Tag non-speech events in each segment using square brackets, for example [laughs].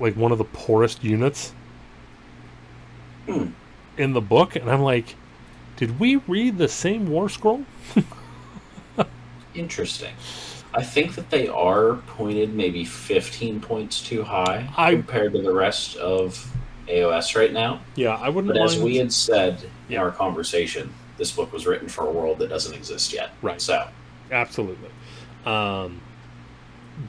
like one of the poorest units Hmm. in the book, and I'm like, did we read the same war scroll? Interesting. I think that they are pointed maybe 15 points too high I- compared to the rest of AOS right now. Yeah, I wouldn't But as we had said in our conversation, this book was written for a world that doesn't exist yet. Right. So, Absolutely. Um,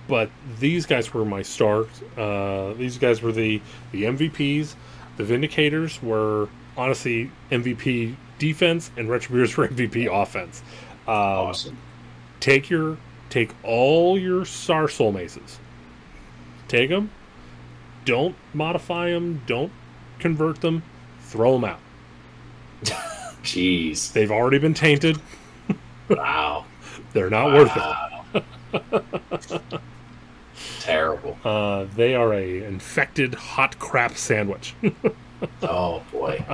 but these guys were my stars. Uh, these guys were the the MVPs. The Vindicators were honestly MVP defense, and Retributors were [laughs] MVP offense. Um, awesome. Take your take all your Starsoul Maces. Take them. Don't modify them. Don't convert them. Throw them out. [laughs] Jeez. They've already been tainted. Wow. [laughs] They're not worth it. [laughs] Terrible. Uh, they are a infected hot crap sandwich. [laughs] Oh, boy.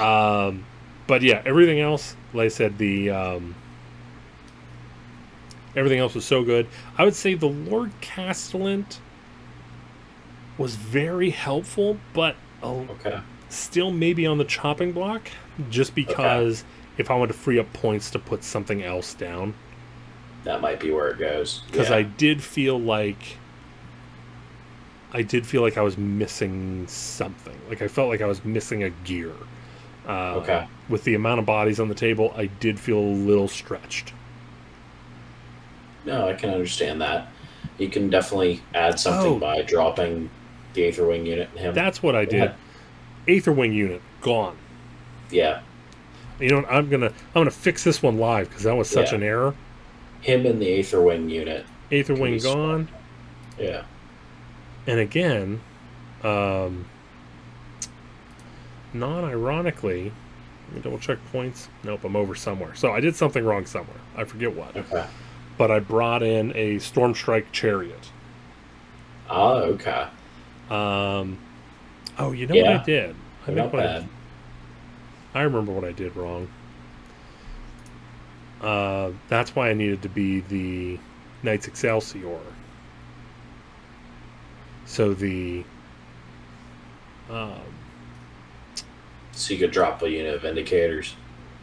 um, but yeah, everything else, like I said, the um, everything else was so good. I would say the Lord Castellant was very helpful, but Okay. still maybe on the chopping block, just because if I want to free up points to put something else down, That might be where it goes. because Yeah. I did feel like I did feel like I was missing something. Like I felt like I was missing a gear. Uh, Okay. With the amount of bodies on the table, I did feel a little stretched. No, I can understand that. You can definitely add something Oh. by dropping the Aetherwing unit in him. That's what I did. Yeah. Aetherwing unit gone. yeah. You know, what? I'm gonna I'm gonna fix this one live because that was such Yeah. an error. Him and the Aetherwing unit. Aetherwing be smart. gone, Yeah. and again, um, non-ironically, let me double check points. Nope, I'm over somewhere. So I did something wrong somewhere. I forget what. Okay. but I brought in a Storm Strike Chariot. Oh, okay. Um, oh, you know what I did? I Not what I, bad. I remember what I did wrong. Uh, that's why I needed to be the Knights Excelsior. So the um, So you could drop a unit of indicators.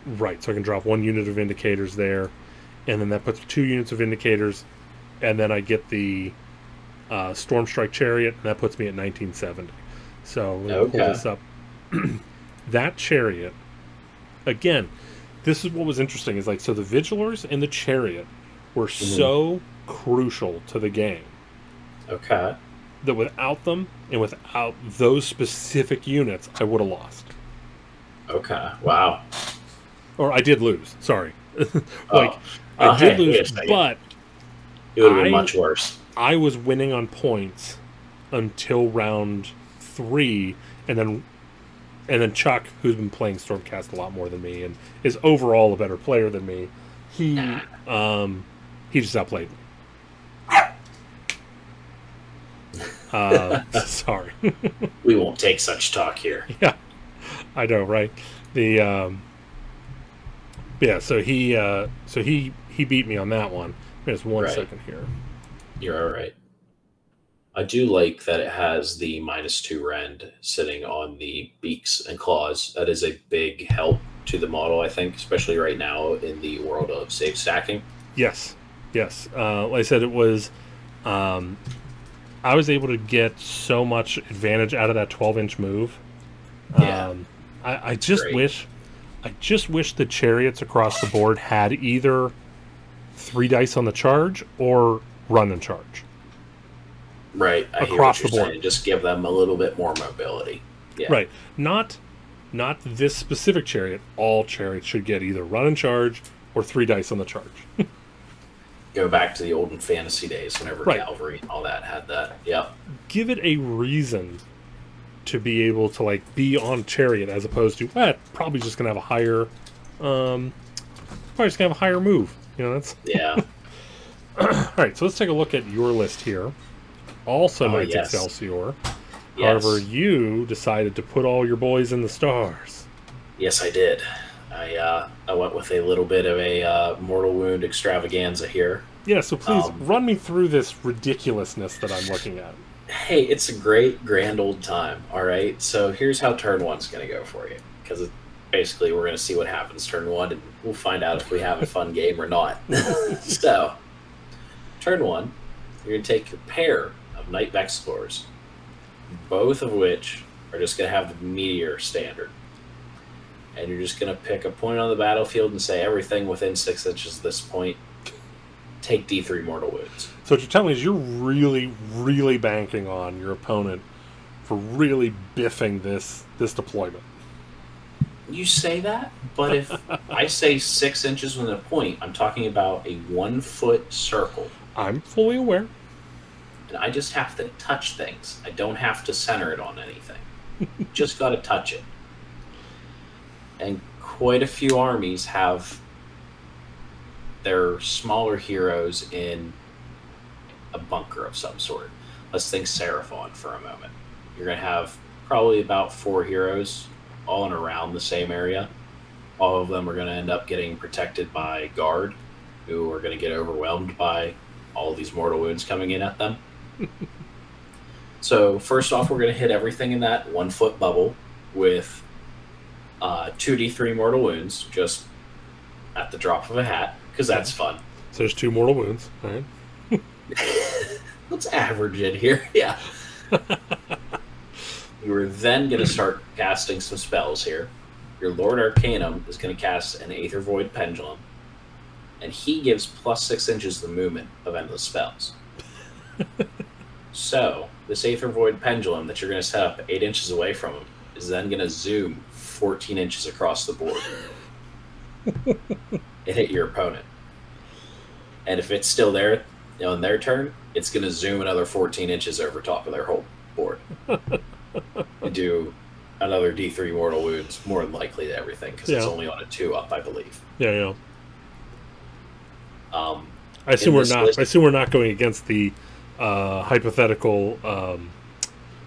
right, so I can drop one unit of indicators there, and then that puts two units of indicators, and then I get the uh, Storm Strike Chariot, and that puts me at 1970. So me pull this up. [clears throat] that chariot, again, this is what was interesting. Is like so the Vigilors and the Chariot were mm-hmm. so crucial to the game Okay. that without them and without those specific units, I would have lost. Okay. Wow. Or I did lose. Sorry. [laughs] like Oh. I Oh, did hey, lose, but It would have been much worse. I was winning on points until round three, and then and then Chuck, who's been playing Stormcast a lot more than me and is overall a better player than me, he um he just outplayed me. [laughs] Uh, [laughs] sorry. [laughs] We won't take such talk here. yeah, I know, right? The um, yeah. So he uh, so he he beat me on that one. Just one Right. second here. You're all right. I do like that it has the minus two rend sitting on the beaks and claws. That is a big help to the model, I think, especially right now in the world of save stacking. Yes, yes. Uh, like I said, it was. Um, I was able to get so much advantage out of that 12 inch move. Yeah. Um, I, I just Great. wish, I just wish the chariots across the board had either three dice on the charge or run and charge. Right. I Across the board. saying. Just give them a little bit more mobility. Yeah. Right. Not, not this specific chariot. All chariots should get either run and charge or three dice on the charge. [laughs] Go back to the olden fantasy days whenever Right. Calvary and all that had that. Yeah. give it a reason to be able to like be on chariot as opposed to eh, probably just gonna have a higher um probably just gonna have a higher move you know that's Yeah. [laughs] all right so let's take a look at your list here also Oh, knights yes. excelsior yes. however you decided to put all your boys in the stars Yes, I did. I uh, I went with a little bit of a uh, mortal wound extravaganza here. yeah so please Um, run me through this ridiculousness that i'm looking at hey, it's a great grand old time. All right. So here's how turn one's going to go for you, because basically we're going to see what happens turn one, and we'll find out if we have a fun game or not. [laughs] so, turn one, you're going to take your pair of Knight Vexillors, both of which are just going to have the Meteor standard. And you're just going to pick a point on the battlefield and say everything within six inches of this point, take D3 mortal wounds. So what you're telling me is you're really, really banking on your opponent for really biffing this this deployment. You say that, but if [laughs] I say six inches from the point, I'm talking about a one foot circle. I'm fully aware. And I just have to touch things. I don't have to center it on anything. [laughs] just got to touch it. And quite a few armies have their smaller heroes in a bunker of some sort. Let's think Seraphon for a moment. You're going to have probably about four heroes all in around the same area. All of them are going to end up getting protected by guard, who are going to get overwhelmed by all these mortal wounds coming in at them. [laughs] so first off, we're going to hit everything in that one foot bubble with uh, 2d3 mortal wounds, just at the drop of a hat, because that's fun. So there's two mortal wounds. All right. [laughs] Let's average it here. [laughs] Yeah. you are then going to start casting some spells here. Your Lord Arcanum is going to cast an Aether Void Pendulum, and he gives plus six inches the movement of endless spells. So, this Aether Void Pendulum that you're going to set up eight inches away from him is then going to zoom 14 inches across the board [laughs] and hit your opponent. And if it's still there you know, on their turn, it's going to zoom another 14 inches over top of their whole board [laughs] and do another D3 mortal wounds, more than likely to everything, because Yeah. it's only on a two up, I believe. Yeah, yeah. Um, I assume we're not. list- I assume we're not going against the uh, hypothetical um,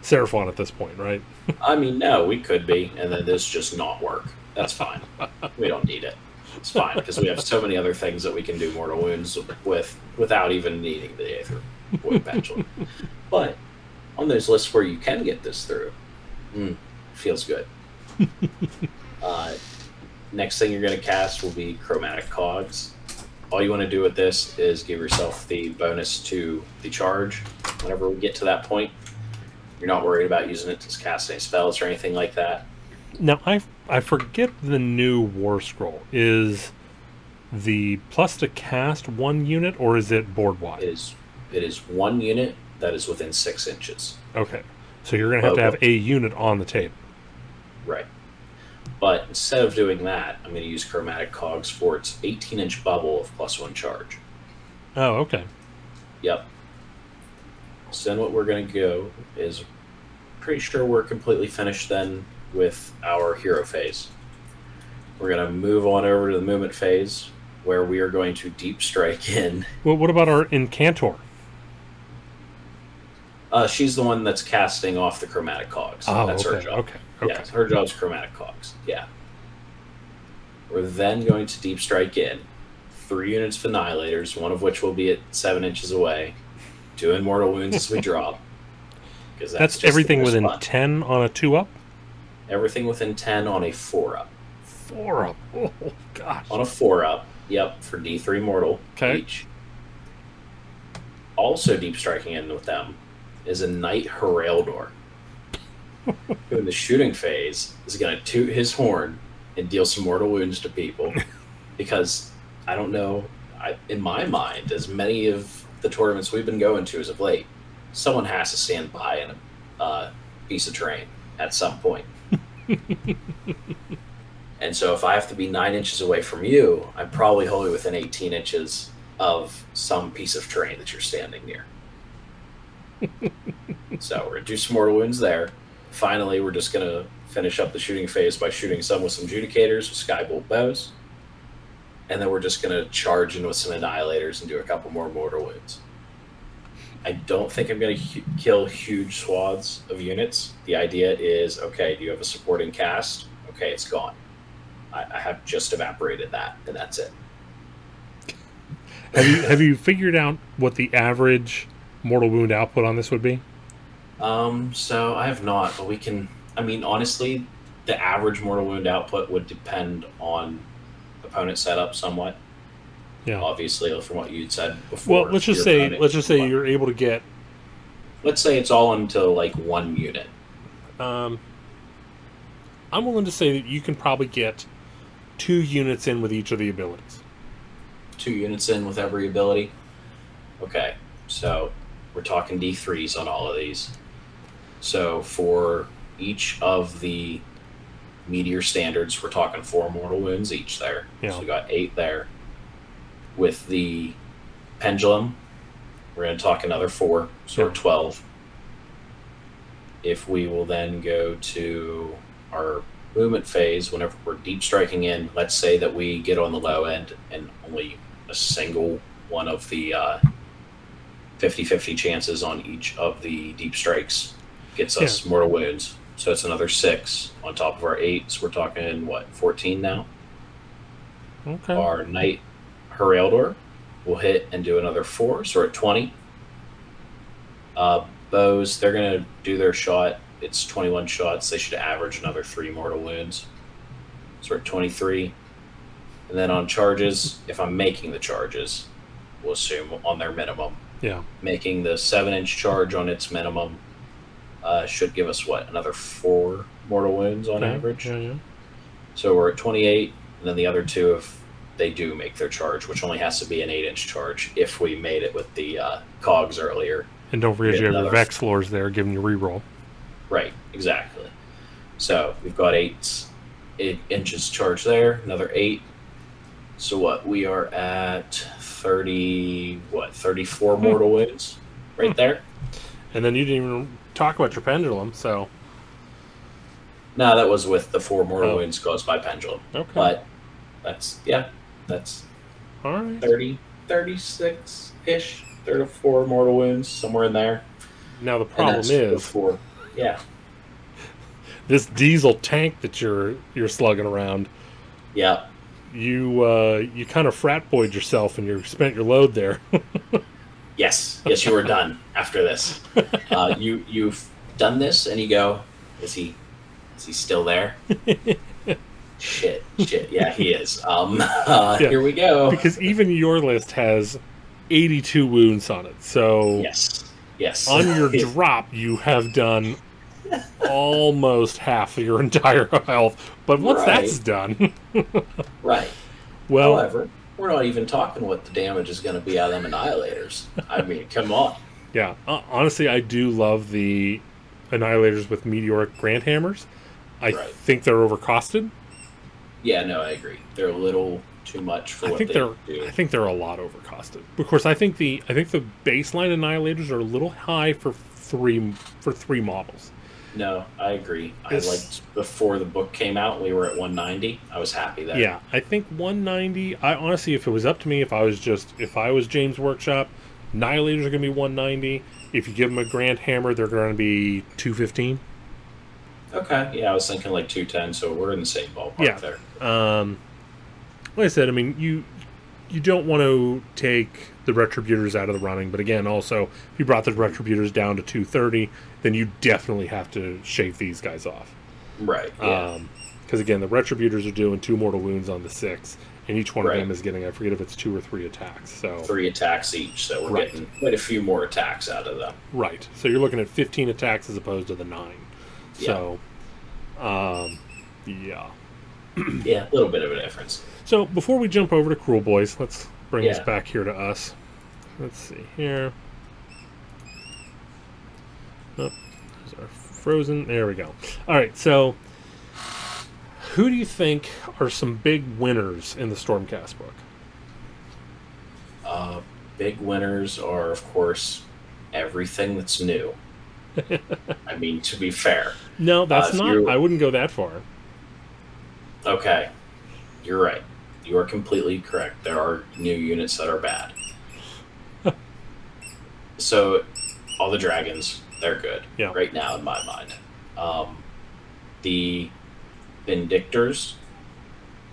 Seraphon at this point, right? I mean, no, we could be, and then this just not work. That's fine. we don't need it. It's fine because we have so many other things that we can do mortal wounds with without even needing the Aether Void Pendulum. But on those lists where you can get this through, mm, feels good. [laughs] uh, next thing you're going to cast will be Chromatic Cogs. All you want to do with this is give yourself the bonus to the charge whenever we get to that point. You're not worried about using it to cast any spells or anything like that. Now I I forget the new War Scroll is the plus to cast one unit or is it board wide? is it is one unit that is within six inches. Okay, so you're gonna have to have a unit on the table. Right. But instead of doing that, I'm going to use Chromatic Cogs for its 18 inch bubble of plus one charge. Oh, okay. Yep. So then what we're going to go is pretty sure we're completely finished then with our hero phase. We're going to move on over to the movement phase where we are going to deep strike in. Well, what about our Incantor? Uh, she's the one that's casting off the chromatic cogs. Oh, that's her job. okay, okay. Yeah, her job's chromatic cogs. Yeah. We're then going to deep strike in. Three units of annihilators, one of which will be at seven inches away. Two immortal wounds as we drop. Because That's, everything within ten on a two up. everything within ten on a four up. Four up. [laughs] Oh gosh. On a four up, yep, for D three mortal Okay. each. Also deep striking in with them is a Knight Heraldor. who in the shooting phase is going to toot his horn and deal some mortal wounds to people [laughs] because I don't know. I, in my mind, as many of the tournaments we've been going to as of late, someone has to stand by in a uh, piece of terrain at some point. [laughs] and so, if I have to be nine inches away from you, I'm probably wholly within 18 inches of some piece of terrain that you're standing near. [laughs] so we're gonna do some mortal wounds there. Finally, we're just gonna finish up the shooting phase by shooting some with some judicators with skybolt bows, and then we're just gonna charge in with some annihilators and do a couple more mortal wounds. I don't think I'm gonna hu- kill huge swaths of units. The idea is, okay, do you have a supporting cast? Okay, it's gone. I, I have just evaporated that, and that's it. Have you have you figured out what the average mortal wound output on this would be? Um, so I have not, but we can. I mean, honestly, the average mortal wound output would depend on opponent setup somewhat. Yeah. Obviously, from what you'd said before. Well, let's just say let's just say you're able to get Let's say it's all into like one unit. um I'm willing to say that you can probably get two units in with each of the abilities. two units in with every ability. Okay, so we're talking D3s on all of these. So for each of the meteor standards, we're talking four mortal wounds each there. Yeah. So we got eight there. With the pendulum, we're going to talk another four, so we're Yeah. 12. If we will then go to our movement phase, whenever we're deep striking in, let's say that we get on the low end and only a single one of the 50 50 chances on each of the deep strikes gets us mortal wounds. So it's another six on top of our eight. So we're talking, what, 14 now? Okay. Our Knight Heraldor will hit and do another four, so we're at 20. Uh, bows, they're going to do their shot. It's 21 shots. They should average another three mortal wounds. So we're at 23. And then on charges, if I'm making the charges, we'll assume on their minimum. Yeah. Making the seven inch charge on its minimum uh, should give us what? Another four mortal wounds on average? Yeah, yeah. So we're at 28, and then the other two, if they do make their charge, which only has to be an 8 inch charge if we made it with the uh, cogs earlier. And don't forget you have your Vex floors there giving you reroll. Right, exactly. So we've got eight, eight inches charge there, another 8. So what? We are at 30, what, 34 mortal hmm. wounds right hmm. there? And then you didn't even talk about your pendulum, so No, that was with the four mortal Oh. wounds caused by pendulum. okay. But that's, yeah, that's All right. 30, 36 ish, 34 mortal wounds, somewhere in there. Now the problem is before, yeah, [laughs] this diesel tank that you're you're slugging around. yeah, You uh, you kind of frat boyed yourself and you spent your load there. [laughs] yes, yes, you were done after this. Uh, you you've done this, and you go, is he, is he still there? [laughs] shit, shit, yeah, he is. Um, [laughs] uh, Yeah. here we go. because even your list has 82 wounds on it. So yes, yes, on your drop, you have done [laughs] almost half of your entire health. But once Right. that's done, [laughs] right. well, However, we're not even talking what the damage is going to be out of them annihilators. I mean, come on. yeah. Uh, honestly, I do love the annihilators with meteoric grandhammers. I Right. think they're overcosted. Yeah, no, I agree. They're a little too much for I what think they they're do. I think they're a lot overcosted. Of course, I think the I think the baseline annihilators are a little high for three for three models. No, I agree. I liked before the book came out. We were at 190. I was happy there. Yeah, I think 190. I honestly, if it was up to me, if I was just if I was Games Workshop, annihilators are going to be 190. If you give them a grand hammer, they're going to be 215. Okay. Yeah, I was thinking like 210. So we're in the same ballpark Yeah. there. Um, like I said, I mean you you don't want to take the retributors out of the running, but again, also if you brought the retributors down to 230, then you definitely have to shave these guys off. Right. Yeah. Because again, the retributors are doing two mortal wounds on the six, and each one Right. of them is getting I forget if it's two or three attacks. So Three attacks each. So we're Right. getting quite a few more attacks out of them. right, so you're looking at 15 attacks as opposed to the nine. So, um, yeah. [clears throat] Yeah, a little bit of a difference. So before we jump over to Kruleboyz, let's bring this back here to us. Let's see here. Oh, those are frozen. There we go. All right, so who do you think are some big winners in the Stormcast book? Uh, big winners are, of course, everything that's new. [laughs] I mean, to be fair. No, that's Uh, not. you- I wouldn't go that far. Okay, you're right. You are completely correct. There are new units that are bad. [laughs] so, all the dragons, they're good Yeah. right now in my mind. Um, the Vindictors,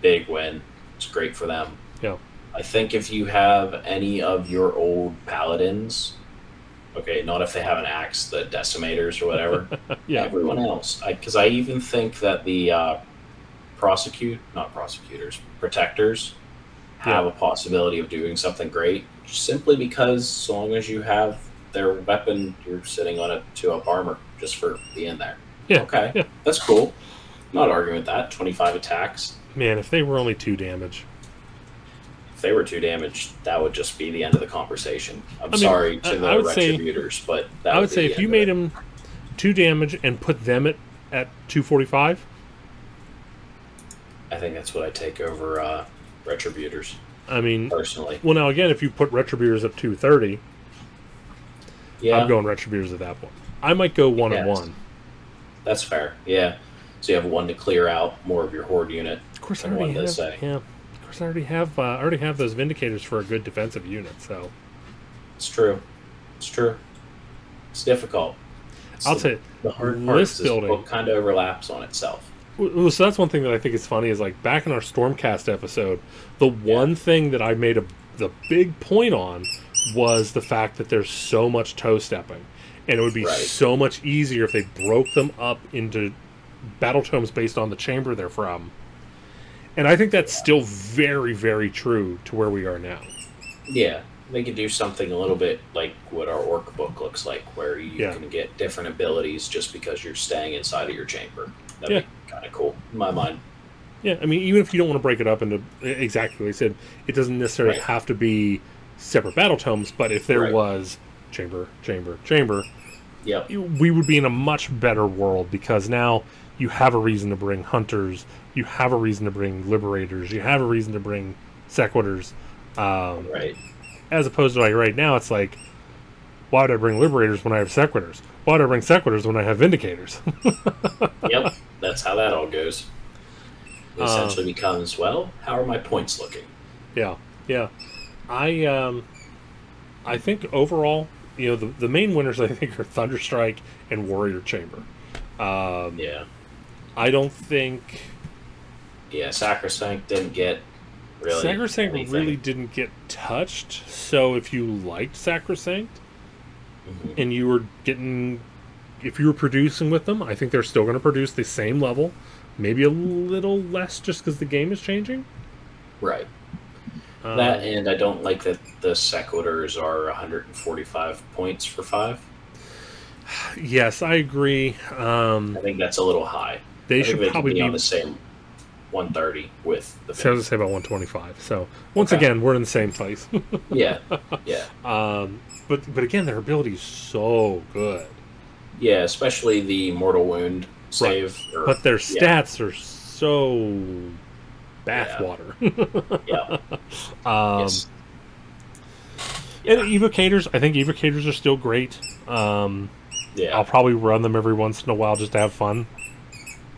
big win. It's great for them. Yeah. I think if you have any of your old paladins Okay, not if they have an axe, the decimators or whatever. [laughs] yeah, Everyone else, because I, even think that the uh, prosecute, not prosecutors, protectors, have Yeah. a possibility of doing something great, simply because so long as you have their weapon, you're sitting on a two up armor just for being there. Yeah, Okay. yeah. That's cool. not arguing with that. Twenty five attacks. man. If they were only two damage, If they were two damage, that would just be the end of the conversation. I'm I mean, sorry to I- the I would say- retributors, but that I would be say if you made them two damage and put them at at two forty five, I think that's what I take over uh, retributors I mean, personally. well now again, if you put retributors at two thirty, Yeah, I'm going retributors at that point. I might go one and Yes. one. That's fair. Yeah. So you have one to clear out more of your horde unit. Of course, I already have. say. Yeah, of course, I already have. Uh, I already have those vindicators for a good defensive unit. So It's true. It's true. It's difficult. It's I'll the, say the hard part list building. kind of overlaps on itself. So that's one thing that I think is funny is like back in our Stormcast episode, the one thing that I made a the big point on was the fact that there's so much toe stepping, and it would be Right. so much easier if they broke them up into battle tomes based on the chamber they're from. And I think that's still very, very true to where we are now. Yeah. They could do something a little bit like what our orc book looks like, where you Yeah. can get different abilities just because you're staying inside of your chamber. That'd Yeah. be kind of cool in my mind. Yeah, I mean, even if you don't want to break it up into exactly what I said, it doesn't necessarily Right. have to be separate battle tomes. But if there Right. was chamber, chamber, chamber, Yep. we would be in a much better world because now you have a reason to bring hunters, you have a reason to bring liberators, you have a reason to bring sequitors, um, Right. as opposed to like right now, it's like, why would I bring liberators when I have sequitors? Why would I bring sequitors when I have vindicators? [laughs] Yep. That's how that all goes. It essentially becomes, well, how are my points looking? Yeah, yeah. I um, I think overall, you know, the, the main winners I think are Thunderstrike and Warrior Chamber. Um, Yeah. I don't think Yeah. Sacrosanct didn't get really. Sacrosanct really didn't get touched. So if you liked Sacrosanct Mhm. and you were getting, if you were producing with them, I think they're still going to produce the same level, maybe a little less just because the game is changing. Right. Um, That and I don't like that the sequitors are 145 points for five. yes, I agree. Um, I think that's a little high. they should they probably be, be on the same 130 with the. So I was gonna say about 125. So once Okay. again, we're in the same place. [laughs] yeah, yeah, [laughs] um, but but again, their ability is so good, yeah. Especially the mortal wound save. Or, but their yeah. stats are so bathwater. [laughs] yeah, um, yes, And evocators, I think evocators are still great. Um, yeah. I'll probably run them every once in a while just to have fun.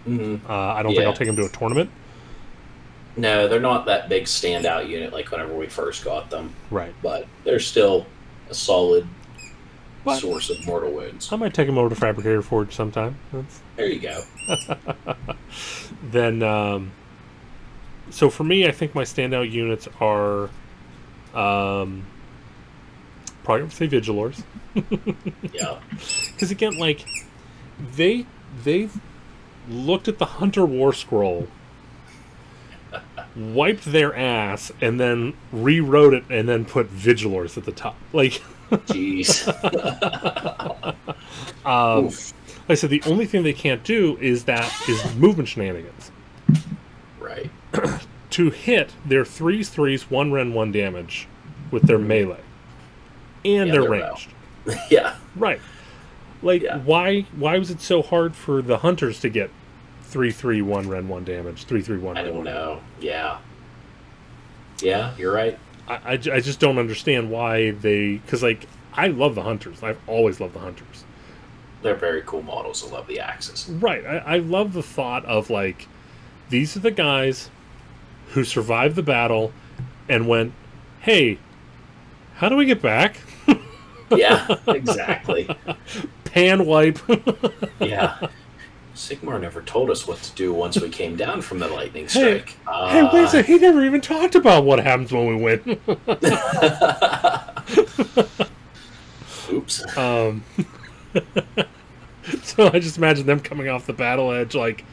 Mhm. Uh, I don't think I'll take them to a tournament. No, they're not that big standout unit like whenever we first got them, Right. but they're still a solid But- source of mortal wounds. I might take them over to Fabricator Forge sometime. That's, There you go. [laughs] then um, so for me i think my standout units are um, probably gonna say vigilors. [laughs] Yeah, because again like they they've looked at the hunter war scroll [laughs] wiped their ass and then rewrote it and then put vigilors at the top. Like jeez. [laughs] um, like i said the only thing they can't do is that is movement shenanigans. Right. [clears throat] to hit their threes threes one ren one damage with their mm-hmm. melee and Yeah, their they're ranged [laughs] yeah. right like Yeah. why why was it so hard for the hunters to get three three one ren one damage three three one I ren don't one know. Yeah. Yeah, you're right. I, I, I just don't understand why they because like i love the hunters i've always loved the hunters They're very cool models. I love the axes. right I, I love the thought of like these are the guys who survived the battle and went hey how do we get back [laughs] Yeah, [laughs] exactly. pan wipe [laughs] Yeah. Sigmar never told us what to do once we came down from the lightning Hey, strike. hey wait a Uh, second he never even talked about what happens when we win Oops. Um, so I just imagine them coming off the battle edge like,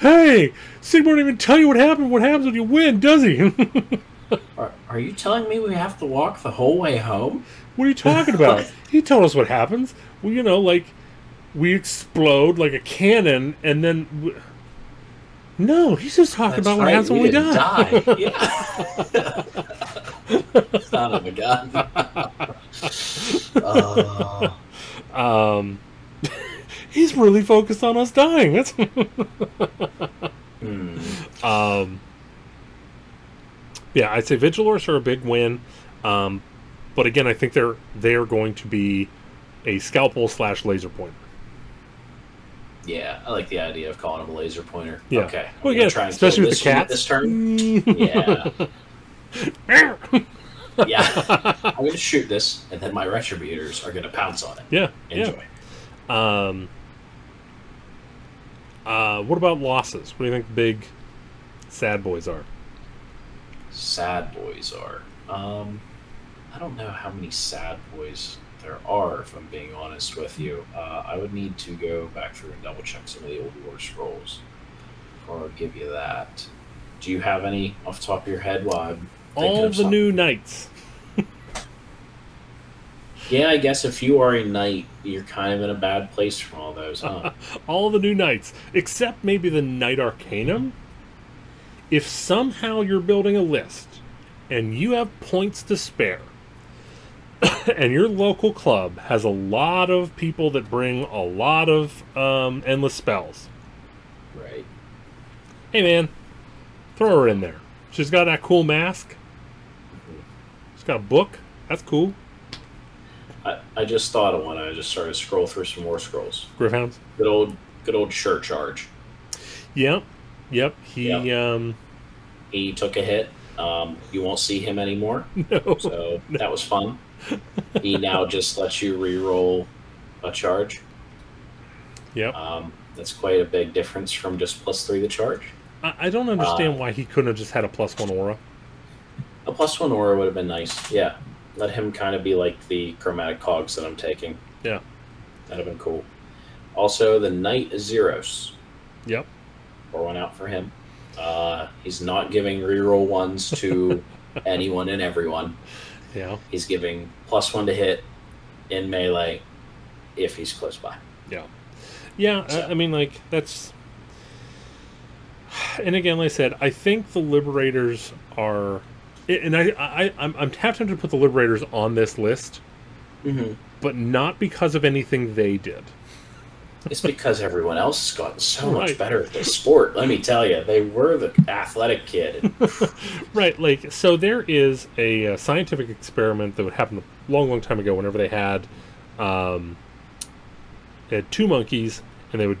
"Hey, Sigmar didn't even tell you what happened. What happens when you win, does he? [laughs] Are, are you telling me we have to walk the whole way home? What are you talking about? [laughs] he told us what happens. Well, you know, like we explode like a cannon, and then." W- no, he's just talking That's about what right, happens when we die. die. [laughs] Yeah. Son of a gun. Oh, Um, he's really focused on us dying. That's [laughs] hmm. um, yeah. I'd say Vigilors are a big win, um, but again, I think they're they're going to be a scalpel slash laser pointer. Yeah, I like the idea of calling him a laser pointer. Yeah. Okay. Well, I'm gonna yeah, try especially with the cats. This turn. [laughs] Yeah. [laughs] yeah. I'm going to shoot this, and then my retributors are going to pounce on it. yeah, Enjoy. yeah. Um, uh, what about losses? What do you think the big sad boys are? Sad boys are. Um, I don't know how many sad boys there are, if I'm being honest with you. Uh, I would need to go back through and double check some of the old war scrolls, or I'll give you that. Do you have any off the top of your head? While I'm All the new knights. Yeah, I guess if you are a knight, you're kind of in a bad place from all those, huh? [laughs] all the new knights, except maybe the Knight Arcanum. If somehow you're building a list and you have points to spare, [coughs] and your local club has a lot of people that bring a lot of um, endless spells, right. hey man, throw her in there. She's got that cool mask. She's got a book. That's cool. I, I just thought of one. I just started to scroll through some more scrolls. Gryph-hounds. Good old, good old shirt charge. Yep. Yep. He um He took a hit. Um, you won't see him anymore, [laughs] no. so that was fun. He now [laughs] just lets you re-roll a charge. Yep. Um, that's quite a big difference from just plus three the charge. I, I don't understand why he couldn't have just had a plus one aura. A plus one aura would have been nice. Yeah, let him kind of be like the chromatic cogs that I'm taking. Yeah. That'd have been cool. Also, the Knight-Azyros. Yep. Pour one out for him. Uh, he's not giving reroll ones to [laughs] anyone and everyone. Yeah. He's giving plus one to hit in melee if he's close by. Yeah. Yeah. So- I, I mean, like that's. And again, like I said, I think the Liberators are, and I, I, I'm, I'm half tempted to put the Liberators on this list, Mm-hmm. but not because of anything they did. It's because everyone else has gotten so much better at this sport. Let me tell you, they were the athletic kid. [laughs] Right. Like, so there is a, uh scientific experiment that would happen a long, long time ago. Whenever they had, um, they had two monkeys, and they would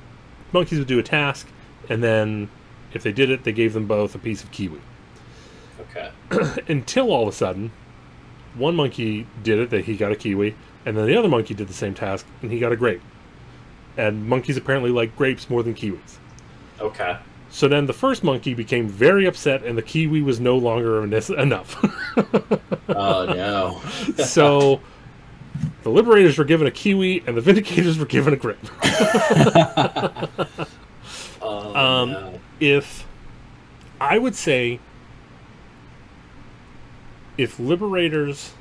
monkeys would do a task, and then if they did it, they gave them both a piece of kiwi. Okay. [clears throat] until all of a sudden, one monkey did it that he got a kiwi, and then the other monkey did the same task and he got a grape. And monkeys apparently like grapes more than kiwis. Okay. So then the first monkey became very upset, and the kiwi was no longer enough. [laughs] Oh no. [laughs] so the liberators were given a kiwi, and the vindicators were given a grape. [laughs] Oh, Um, no. if I would say if liberators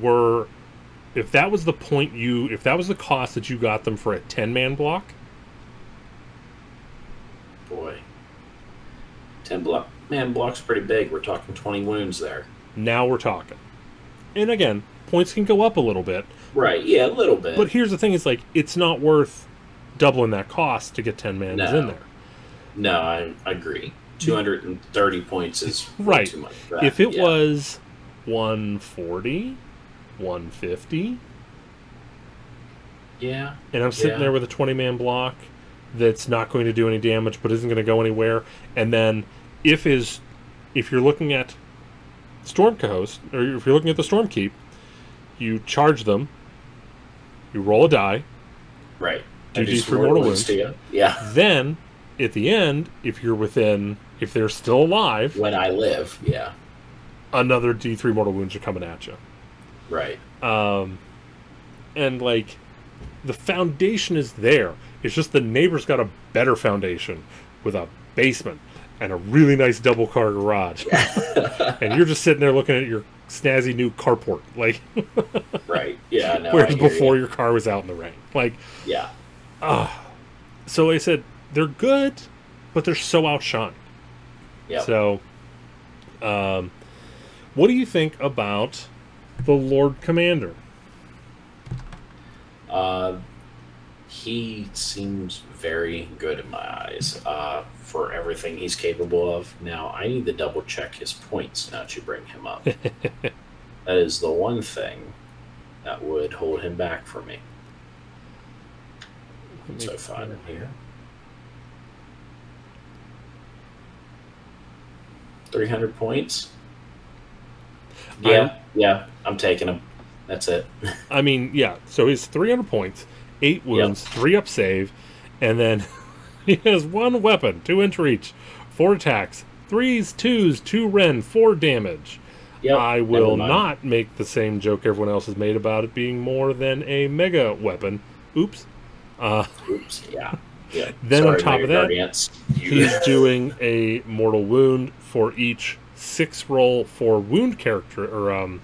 were if that was the point you if that was the cost that you got them for a 10 man block Boy. Ten block man block's pretty big. We're talking twenty wounds there. now we're talking and again points can go up a little bit Right. Yeah, a little bit. but here's the thing is like it's not worth doubling that cost to get 10 mans No. in there no, I, I agree. Two hundred and thirty points is Right. Too much if it Yeah. was 140 150 yeah, and I'm sitting Yeah. there with a 20 man block that's not going to do any damage but isn't going to go anywhere. And then if is if you're looking at Storm Coast or if you're looking at the Storm Keep, you charge them, you roll a die, right. Do I D some three mortal wounds. Yeah, then at the end, if you're within if they're still alive, when I live. Yeah, another D3 mortal wounds are coming at you. right. Um, and like the foundation is there. It's just the neighbor's got a better foundation with a basement and a really nice double car garage. [laughs] and you're just sitting there looking at your snazzy new carport, like [laughs] right. Yeah. No, whereas before you. your car was out in the rain. Like, Yeah. Uh, so I said, they're good, but they're so outshined. Yep. So, um, what do you think about the Lord Commander? Uh, he seems very good in my eyes uh, for everything he's capable of. Now, I need to double check his points now that you bring him up. [laughs] that is the one thing that would hold him back for me. So find him here. 300 points? Yeah, yeah, I'm taking him. That's it. [laughs] I mean, yeah. So he's 300 points, eight wounds, three up save, and then [laughs] he has one weapon, two inch reach, four attacks, threes, twos, two ren, four damage. Yep, I will not make the same joke everyone else has made about it being more than a mega weapon. Oops. Uh, Oops, yeah. Yeah. [laughs] Then on top of that, he's doing a mortal wound for each six roll for wound character or um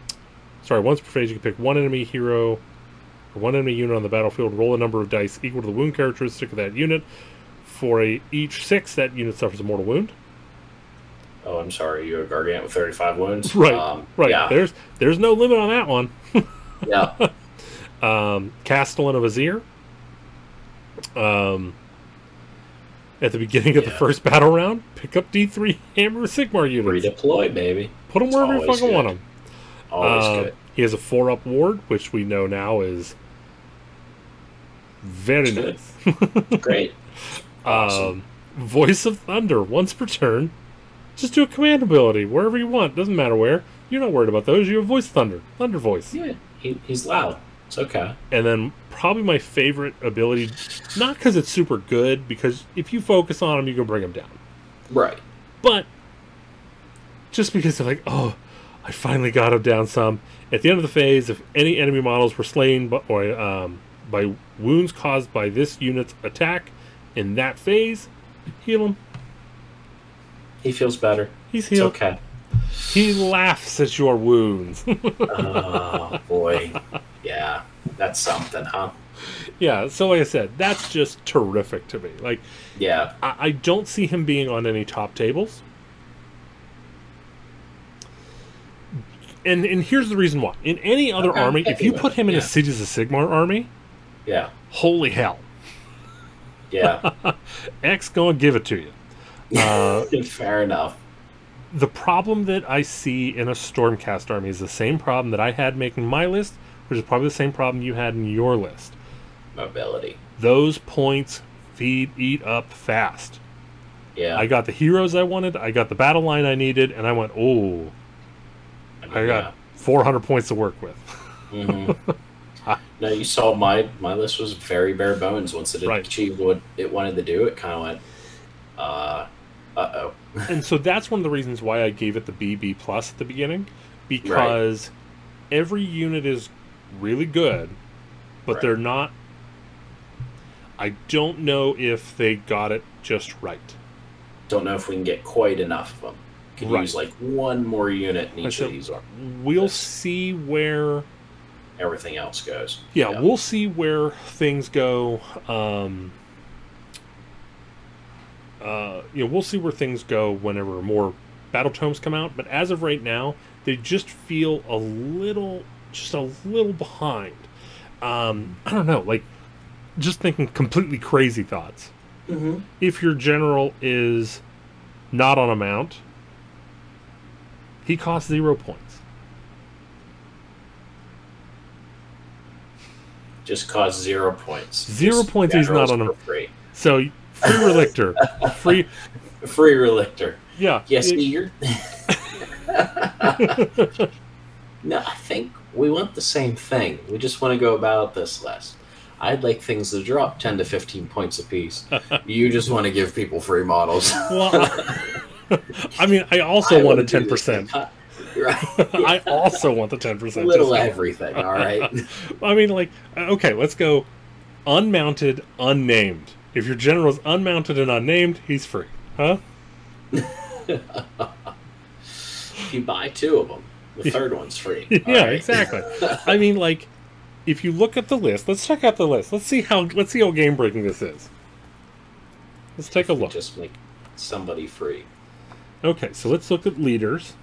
sorry once per phase you can pick one enemy hero or one enemy unit on the battlefield roll a number of dice equal to the wound characteristic of that unit for a each six that unit suffers a mortal wound oh, I'm sorry. You're a Gargant with 35 wounds? right Um, right Yeah. there's there's no limit on that one [laughs] yeah. [laughs] um castellan of Azyr um at the beginning of the first battle round pick up d3 hammer sigmar units Redeploy, baby. put them wherever you fucking good. want them Always Uh, good. He has a four up ward, which we know now is very Good. nice. [laughs] Great. [laughs] Awesome. Um, Voice of Thunder, once per turn. Just do a command ability wherever you want. Doesn't matter where. You're not worried about those. You have Voice Thunder, Thunder Voice. yeah, he, he's loud. It's okay. And then probably my favorite ability, not because it's super good, because if you focus on him, you can bring him down. Right. But just because they're like, oh, I finally got him down some. At the end of the phase, if any enemy models were slain by, or, um, by wounds caused by this unit's attack in that phase, heal him. He feels better. He's It's healed. okay. He laughs at your wounds. [laughs] Oh, boy. Yeah. That's something, huh? yeah, so like I said, that's just terrific to me. Like, Yeah. I, I don't see him being on any top tables. And and here's the reason why. In any other Okay, army, if you put him in a yeah. Cities of Sigmar army, Yeah. holy hell. Yeah. [laughs] X gonna give it to you. [laughs] Uh, Fair enough. The problem that I see in a Stormcast army is the same problem that I had making my list, which is probably the same problem you had in your list. Mobility. Those points feed eat up fast. Yeah. I got the heroes I wanted, I got the battle line I needed, and I went, oh, I got 400 points to work with. [laughs] hmm no, you saw my my list was very bare bones. Once it Right. achieved what it wanted to do, it kind of went, uh, uh oh. And so that's one of the reasons why I gave it the BB plus at the beginning, because every unit is really good, but Right. they're not. I don't know if they got it just right. Don't know if we can get quite enough of them. Could Right. use like one more unit in each said- of these. Or We'll see where. everything else goes. Yeah, we'll see where things go. Um, uh, you know, we'll see where things go whenever more battle tomes come out. But as of right now, they just feel a little, just a little behind. Um, I don't know, like just thinking completely crazy thoughts. Mm-hmm. If your general is not on a mount, he costs zero points. Just costs zero points. Zero Just points, he's not on a- for free. So free relictor, free, Free relictor. yeah. Yes, it- you're. [laughs] no, I think we want the same thing. We just want to go about this less. I'd like things to drop 10 to 15 points apiece. [laughs] you just want to give people free models. Well, I, I mean, I also I want a ten percent. [laughs] right. I also want the ten percent. Little everything. All right. I mean, like, okay, let's go unmounted, unnamed. If your general is unmounted and unnamed, he's free, huh? if you buy two of them, the third one's free. [laughs] Yeah, right. exactly. [laughs] I mean, like, if you look at the list, let's check out the list. Let's see how let's see how game breaking this is. Let's take a look. Just make somebody free. Okay, so let's look at leaders.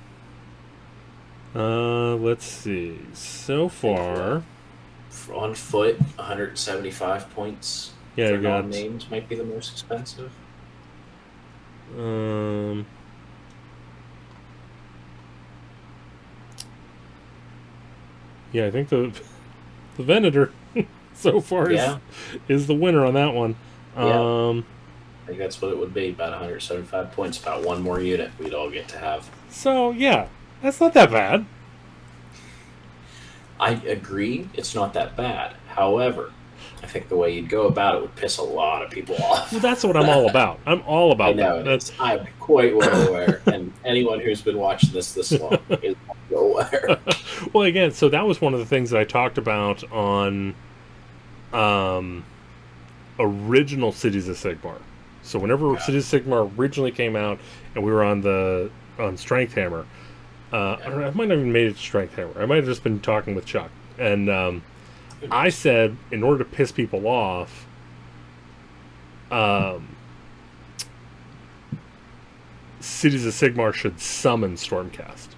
Uh, let's see. So far, On foot, 175 points. Yeah, for you got names might be the most expensive. um. Yeah, I think the [laughs] the Venator [laughs] so far is is the winner on that one. Yeah. Um, I think that's what it would be. About 175 points, about one more unit we'd all get to have. so yeah, that's not that bad. I agree, it's not that bad. However, I think the way you'd go about it would piss a lot of people off. Well, that's what I'm all about. I'm all about I know that. That's. I'm quite well aware, and anyone who's been watching this this long is well aware. [laughs] well again so that was one of the things that i talked about on um original cities of sigmar so whenever Yeah. cities of sigmar originally came out and we were on the on strength hammer uh I, don't know, I might not even made it to strength hammer i might have just been talking with chuck and um i said in order to piss people off um cities of sigmar should summon stormcast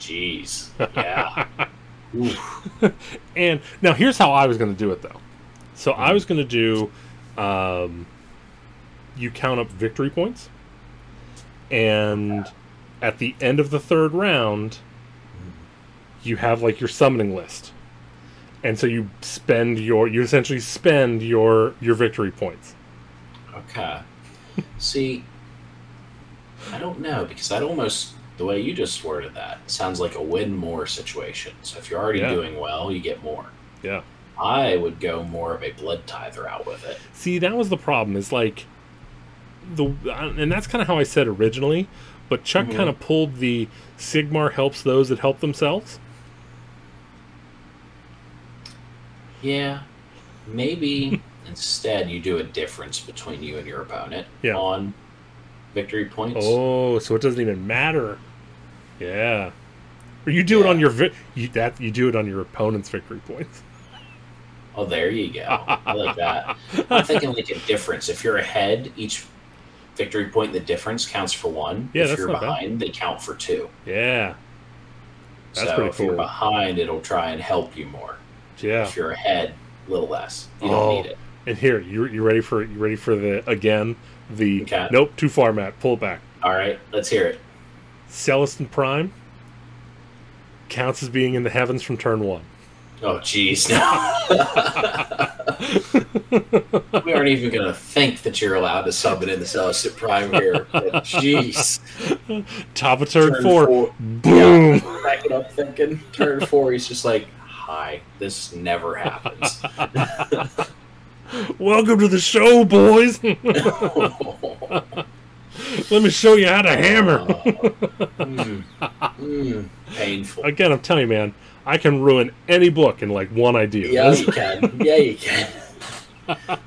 Jeez, [laughs] yeah. And now here's how I was going to do it though. So I was going to do um, you count up victory points, and at the end of the third round, you have like your summoning list, and so you spend your you essentially spend your your victory points. Okay. [laughs] See, I don't know because I'd almost the way you just worded that sounds like a win more situation. So if you're already Yeah. doing well, you get more. Yeah. I would go more of a blood tither out with it. See, that was the problem. Is like the and that's kind of how I said originally, but Chuck Mhm. kind of pulled the Sigmar helps those that help themselves. Yeah. Maybe [laughs] instead you do a difference between you and your opponent Yeah. on victory points. Oh, so it doesn't even matter. Yeah. Or you do it on your vi- you that you do it on your opponent's victory points. [laughs] Oh, there you go. I like that. [laughs] I'm thinking like a difference. If you're ahead, each victory point, the difference counts for one. Yeah, if that's you're not bad. behind, they count for two. Yeah. That's so pretty if you're behind, it'll try and help you more. Yeah. If you're ahead, a little less. You Oh. don't need it. And here, you you ready for you ready for the again the Okay. nope too far Matt pull it back. All right, let's hear it. Celestant-Prime counts as being in the heavens from turn one. Oh, jeez. No. [laughs] we aren't even going to think that you're allowed to summon in the Celestant-Prime here. Jeez. [laughs] Top of turn, Turn four, four. boom. Back it up thinking. Turn four, he's just like, hi, this never happens. [laughs] Welcome to the show, boys. [laughs] Let me show you how to hammer. [laughs] Mm. Mm. Painful. Again, I'm telling you, man, I can ruin any book in like one idea. Yeah, you can. Yeah, you can.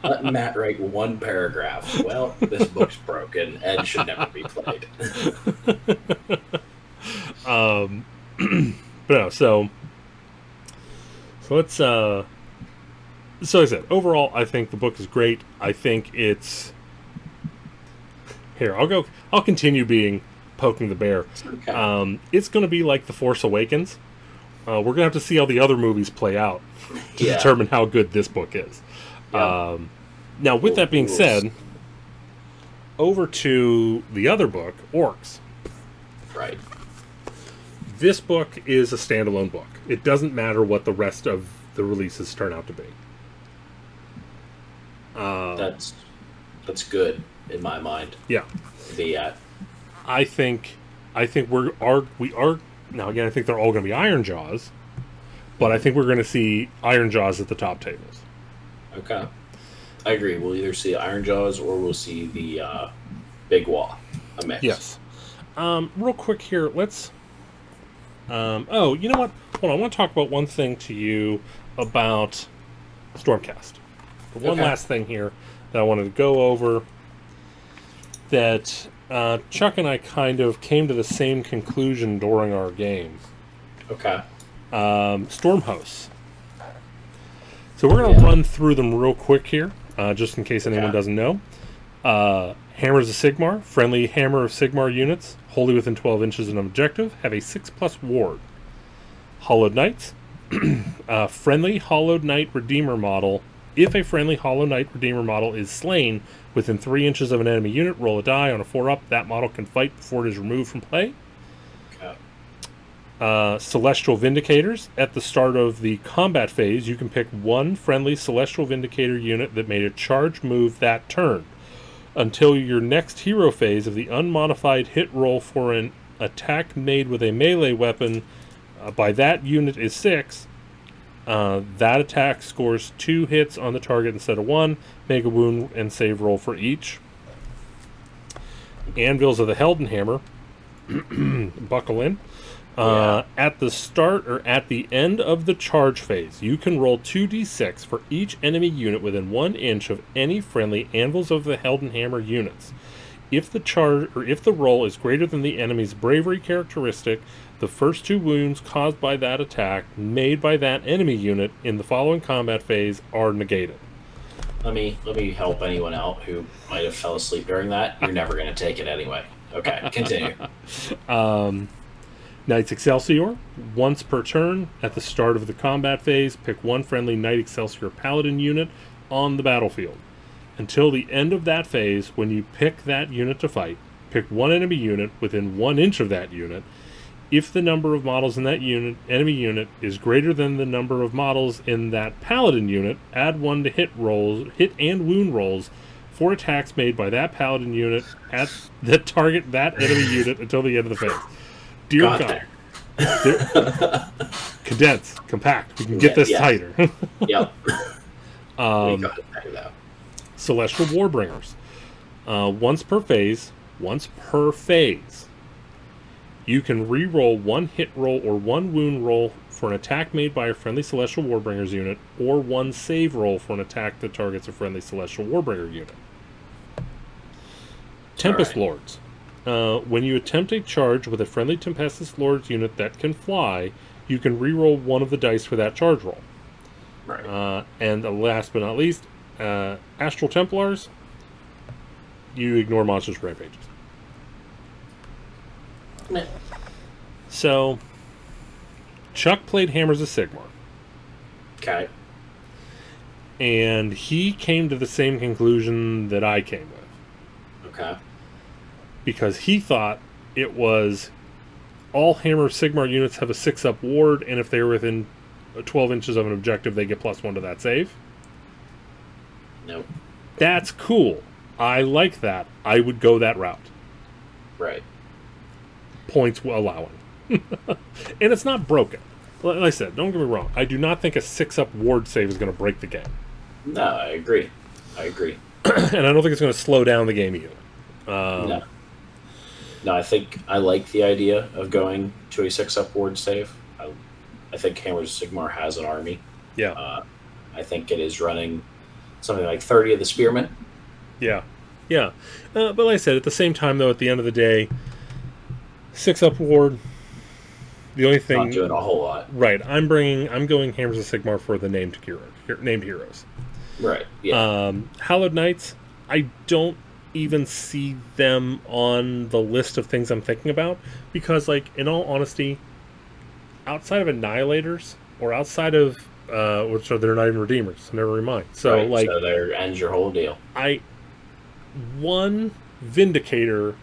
Let Matt write one paragraph. Well, this book's broken and should never be played. um, [clears throat] but no, so so let's. uh So I said, overall, I think the book is great. I think it's here. I'll go. I'll continue being poking the bear. Okay. Um, it's going to be like the Force Awakens. Uh, we're going to have to see how the other movies play out to Yeah. determine how good this book is. Yeah. Um, now, with that being said, over to the other book, Orcs. right. This book is a standalone book. It doesn't matter what the rest of the releases turn out to be. Uh, That's that's good in my mind. yeah, Be at. I think, I think we're are we are now again. I think they're all going to be Ironjawz, but I think we're going to see Ironjawz at the top tables. Okay. I agree. We'll either see Ironjawz or we'll see the uh, Big Wall. A mix. Yes. Um, real quick here, let's. Um, oh, you know what? Hold on. I want to talk about one thing to you about Stormcast. One Okay. last thing here that I wanted to go over. That uh, Chuck and I kind of came to the same conclusion during our game. Okay. Um, storm hosts. So we're going to Yeah. run through them real quick here, uh, just in case anyone Okay. doesn't know. Uh, Hammers of Sigmar, friendly Hammer of Sigmar units, wholly within 12 inches of an objective, have a 6 plus ward. Hallowed Knights, [clears throat] uh, friendly Hallowed Knight Redeemer model. If a friendly Hollow Knight Redeemer model is slain within 3 inches of an enemy unit, roll a die on a 4 up. That model can fight before it is removed from play Okay. uh, Celestial Vindicators. At the start of the combat phase, you can pick one friendly Celestial Vindicator unit that made a charge move that turn. Until your next hero phase of the unmodified hit roll for an attack made with a melee weapon uh, by that unit is 6, uh, that attack scores 2 hits on the target instead of 1. Make a wound and save roll for each. Anvils of the Heldenhammer. [clears throat] Buckle in. Uh, At the start or at the end of the charge phase, you can roll 2d6 for each enemy unit within one inch of any friendly Anvils of the Heldenhammer units. If the charge or if the roll is greater than the enemy's bravery characteristic, the first two wounds caused by that attack made by that enemy unit in the following combat phase are negated. Let me let me help anyone out who might have fell asleep during that. You're never going to take it anyway. Okay, continue. [laughs] Um, Knights Excelsior, once per turn at the start of the combat phase, pick one friendly Knight Excelsior Paladin unit on the battlefield. Until the end of that phase, when you pick that unit to fight, pick one enemy unit within one inch of that unit. If the number of models in that unit, enemy unit, is greater than the number of models in that Paladin unit, add one to hit rolls, hit and wound rolls for attacks made by that Paladin unit at that target that enemy unit until the end of the phase. Dear Got God, there. [laughs] condense, compact. We can get Yeah, this yeah. tighter. [laughs] Yep. we um, got it though. Celestial Warbringers. Uh, once per phase, once per phase, you can re-roll one hit roll or one wound roll for an attack made by a friendly Celestial Warbringers unit, or one save roll for an attack that targets a friendly Celestial Warbringer unit. Tempest Alright. Lords. Uh, when you attempt a charge with a friendly Tempest Lords unit that can fly, you can re-roll one of the dice for that charge roll. Right. Uh, and last but not least, uh, Astral Templars. You ignore monsters rampages. Meh. So, Chuck played Hammers of Sigmar, okay. and he came to the same conclusion that I came with Okay. Because he thought it was all Hammer Sigmar units have a six up ward, and if they're within 12 inches of an objective, they get plus one to that save. Nope. That's cool. I like that. I would go that route. Right. points allowing. [laughs] and it's not broken. Like I said, don't get me wrong. I do not think a six up ward save is going to break the game. No, I agree. I agree. [clears throat] and I don't think it's going to slow down the game either. Um, no. No, I think I like the idea of going to a six up ward save. I, I think Hammers of Sigmar has an army. Yeah. Uh, I think it is running something like 30 of the Spearmen. Yeah. Yeah. Uh, but like I said, at the same time, though, at the end of the day, six up ward, the only thing. Not doing a whole lot. Right. I'm bringing, I'm going Hammers of Sigmar for the named, hero, named heroes. Right. Yeah. Um, Hallowed Knights, I don't even see them on the list of things I'm thinking about because, like, in all honesty, outside of Annihilators or outside of, uh, which are they're not even Redeemers, never mind. So, right, like, so there ends your whole deal. I one Vindicator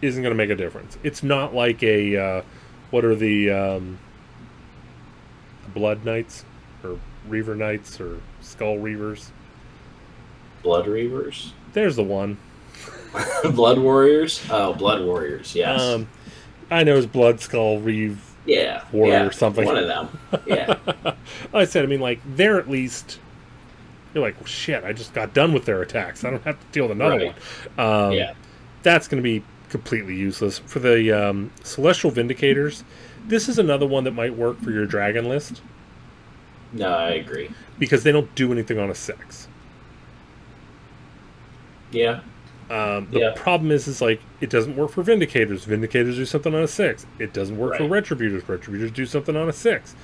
isn't going to make a difference. It's not like a uh, what are the um, Blood Knights or Reaver Knights or Skull Reavers? Blood Reavers? There's the one. [laughs] Blood Warriors? Oh, Blood Warriors, yes. Um, I know it's Blood Skull Reeve. yeah. Warrior yeah, or something. One of them. [laughs] Yeah. I said, I mean, like they're at least. You're like, well, shit! I just got done with their attacks. I don't have to deal with another Right. one. Um, yeah. that's going to be completely useless. For the um, Celestial Vindicators, this is another one that might work for your dragon list No, I agree. because they don't do anything on a six. Yeah. Um, the Yeah. problem is, is like it doesn't work for Vindicators. Vindicators do something on a six. It doesn't work for Retributors. Retributors do something on a six.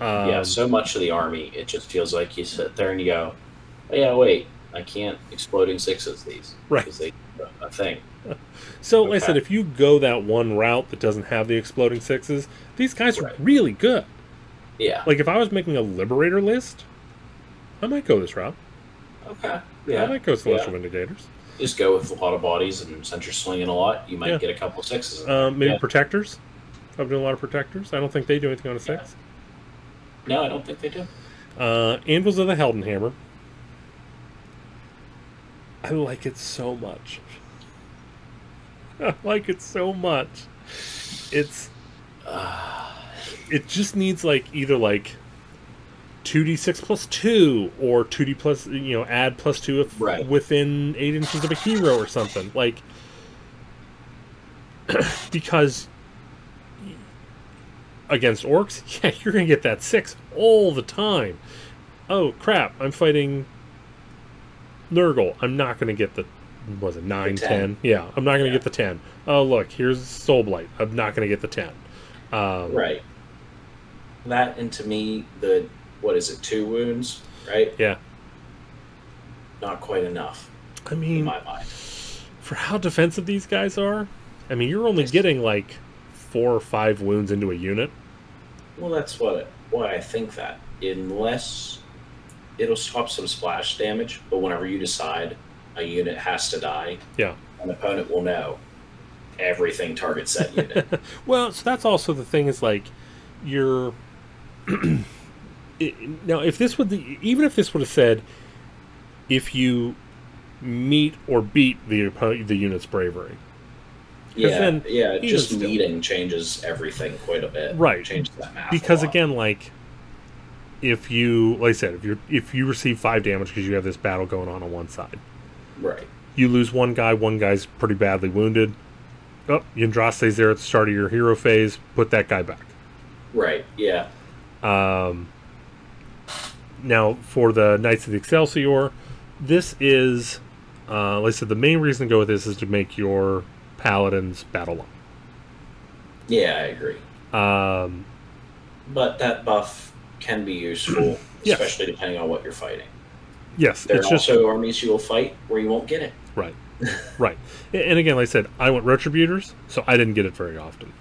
Um, yeah, so much of the army, it just feels like you sit there and you go, oh, yeah, wait, I can't exploding sixes these. Right. Because they a thing. [laughs] So, like I said, if you go that one route that doesn't have the exploding sixes, these guys are really good. Yeah. Like if I was making a Liberator list, I might go this route. Okay. Yeah. I Yeah. might go Celestial Vindicators. Just go with a lot of bodies, and since you're swinging a lot, you might Yeah. get a couple of sixes. Um, maybe. Yeah. Protectors. I'm doing a lot of Protectors. I don't think they do anything on a six. No, I don't think they do. Uh, Anvils of the Heldenhammer. I like it so much. [laughs] I like it so much. It's Uh, it just needs like either like 2d6 plus 2 or 2d plus you know add plus 2 if Right. within 8 inches of a hero or something like [clears throat] because against orcs [laughs] yeah you're gonna get that 6 all the time oh crap i'm fighting nurgle i'm not gonna get the was it 9 10. 10 yeah i'm not gonna Yeah. get the 10 oh look here's soulblight i'm not gonna get the 10 um, Right. That, and to me, the, what is it, two wounds, right? Yeah. Not quite enough, i mean my mind. for how defensive these guys are, I mean, you're only getting like four or five wounds into a unit. Well, that's what why I think that unless it'll stop some splash damage, but whenever you decide a unit has to die, Yeah. an opponent will know everything targets that [laughs] unit. Well, so that's also the thing is like you're [clears throat] it, now if this would the, even if this would have said if you meet or beat the the unit's bravery, yeah, then yeah. Just still- meeting changes everything quite a bit. Right. changes that math. because again, like if you like I said, if you if you receive five damage because you have this battle going on on one side, right, you lose one guy, one guy's pretty badly wounded. Oh, Yndraste's there at the start of your hero phase. Put that guy back. right, yeah, Um, now, for the Knights of the Excelsior, this is, uh, like I said, the main reason to go with this is to make your paladins battle long. yeah. I agree. Um, But that buff can be useful, [clears throat] Yes. especially depending on what you're fighting. yes, There it's are just also armies you will fight where you won't get it. right, [laughs] right. And again, like I said, I went retributors, so I didn't get it very often.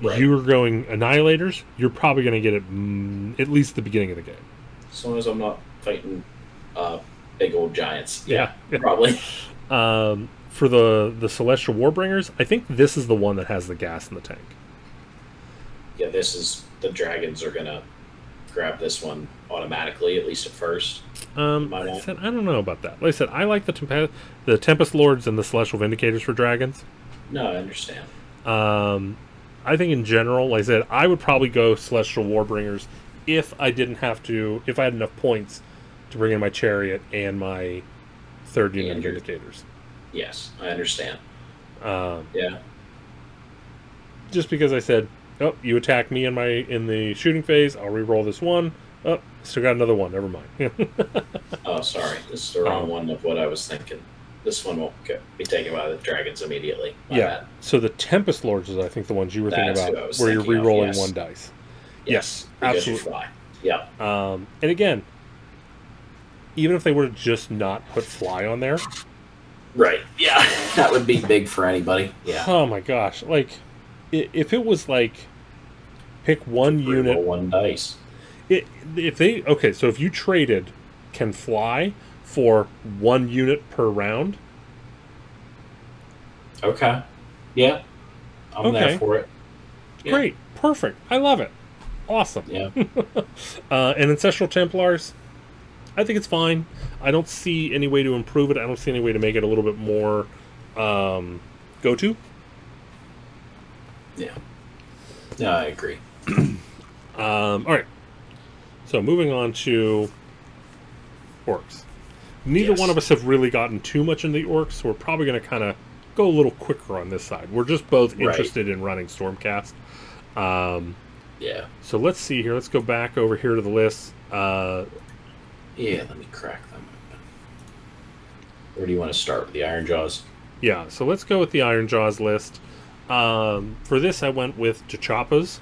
Right. You were going annihilators, you're probably going to get it mm, at least the beginning of the game. As long as I'm not fighting uh, big old giants. Yeah, yeah. Probably. [laughs] Um, for the the Celestial Warbringers, I think this is the one that has the gas in the tank. yeah, this is the dragons are gonna grab this one automatically, at least at first. Um, like I said I don't know about that. Like I said, I like the Tempe- the Tempest Lords and the Celestial Vindicators for dragons. No, I understand. Um, I think in general, like I said, I would probably go Celestial Warbringers if I didn't have to, if I had enough points to bring in my Chariot and my third unit your- Vindicators. Yes, I understand. Um, Yeah. just because I said, oh, you attack me in my in the shooting phase, I'll re-roll this one. Oh, still got another one. Never mind. [laughs] Oh, sorry. This is the wrong Oh. one of what I was thinking. This one won't be taken by the dragons immediately. My yeah. bad. So the Tempest Lords is, I think, the ones you were That's thinking about, where you're thinking of, re-rolling yes. one dice. Yes, absolutely. fly. Yeah. Um, and again, even if they were have just not put fly on there, Right. Yeah. [laughs] that would be big for anybody. Yeah. oh my gosh! Like, if it was like pick one unit, one dice. it, if they okay, so if you traded can fly for one unit per round, Okay. Yeah. I'm Okay. there for it. Yeah. great, perfect, I love it, awesome. Yeah. [laughs] Uh, and ancestral Templars, I think it's fine. I don't see any way to improve it. I don't see any way to make it a little bit more um, go to. Yeah. Yeah, I agree. [clears throat] Um, all right. So moving on to orcs. Neither Yes. one of us have really gotten too much into the orcs, so we're probably going to kind of go a little quicker on this side. We're just both Right. interested in running Stormcast. Um, Yeah. so let's see here. Let's go back over here to the list. Uh, Yeah, let me crack them. Where do you want to start with the Ironjawz? yeah, so let's go with the Ironjawz list. Um, for this, I went with Da Choppas.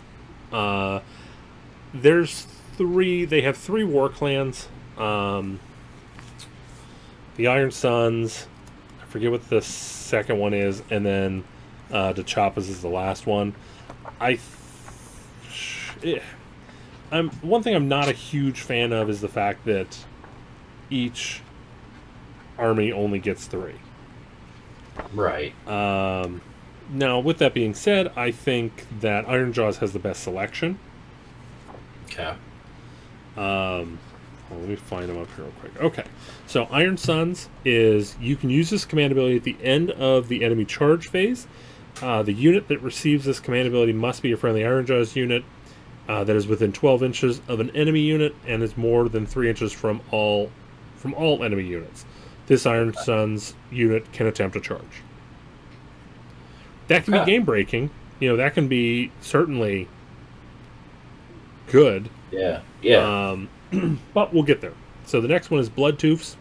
Uh, there's three. They have three war clans. Um, the Ironsunz. I forget what the second one is, and then uh, Da Choppas is the last one. I. Th- eh. I'm one thing I'm not a huge fan of is the fact that each army only gets three. Right. Um, now, with that being said, I think that Ironjawz has the best selection. Okay. Um, let me find them up here real quick. Okay, so Ironsunz is you can use this command ability at the end of the enemy charge phase. Uh, the unit that receives this command ability must be a friendly Ironjawz unit uh, that is within 12 inches of an enemy unit and is more than three inches from all from all enemy units. This Ironsunz unit can attempt a charge. That can be Huh. game breaking. You know that can be certainly good. Yeah. Yeah. Um, [clears throat] but we'll get there. So the next one is Bloodtoofs.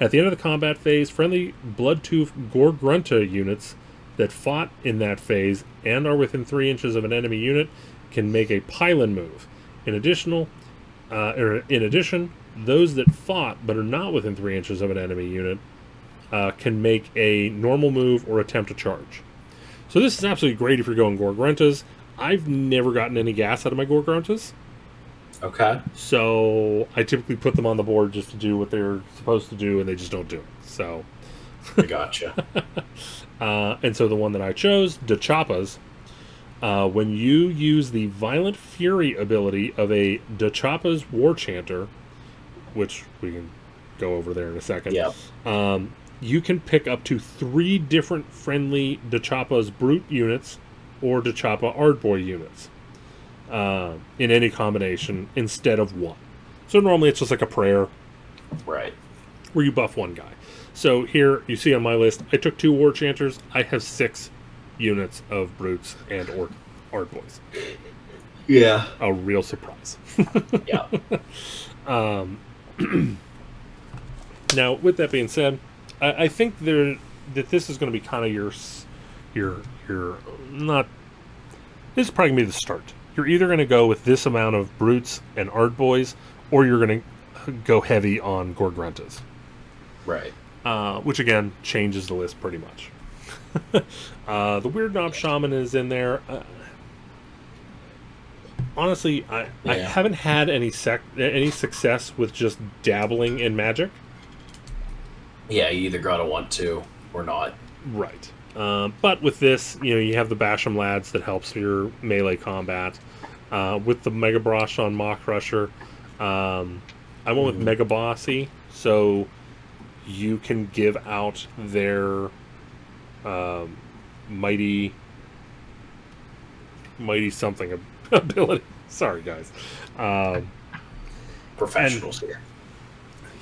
At the end of the combat phase, friendly Bloodtoof Gorgrunta units that fought in that phase and are within three inches of an enemy unit can make a pylon move. In additional, uh, or in addition, those that fought but are not within three inches of an enemy unit uh, can make a normal move or attempt a charge. So this is absolutely great if you're going Gorgruntas. I've never gotten any gas out of my Gorgruntas. okay. So I typically put them on the board just to do what they're supposed to do, and they just don't do it. So, I gotcha. [laughs] uh, and so the one that I chose, Da Choppas, uh, when you use the Violent Fury ability of a Dachapa's War Chanter, which we can go over there in a second, yeah. um, you can pick up to three different friendly Dachapa's Brute units or Dachapa Ardboy units uh, in any combination instead of one. So normally it's just like a prayer Right. where you buff one guy. So here you see on my list, I took two War Chanters. I have six units of Brutes and or Ardboys. Yeah. A real surprise. [laughs] Yeah. Um, [clears throat] now, with that being said, I, I think there that this is going to be kind of your your your not. This is probably going to be the start. You're either going to go with this amount of brutes and Ardboys, or you're going to go heavy on Gorgruntas, Right. uh, which again changes the list pretty much. [laughs] uh, the Weirdnob Shaman is in there. Uh, honestly, I, I haven't had any sec- any success with just dabbling in magic. Yeah. You either gotta want to or not. Right. Um, but with this, you know, you have the Basham lads that helps your melee combat. Uh, with the Megaboss on Maw-krusha, um, I went with Mhm. Mega Bossy, so you can give out their um, mighty, mighty something [laughs] ability. Sorry, guys. Um, Professionals here.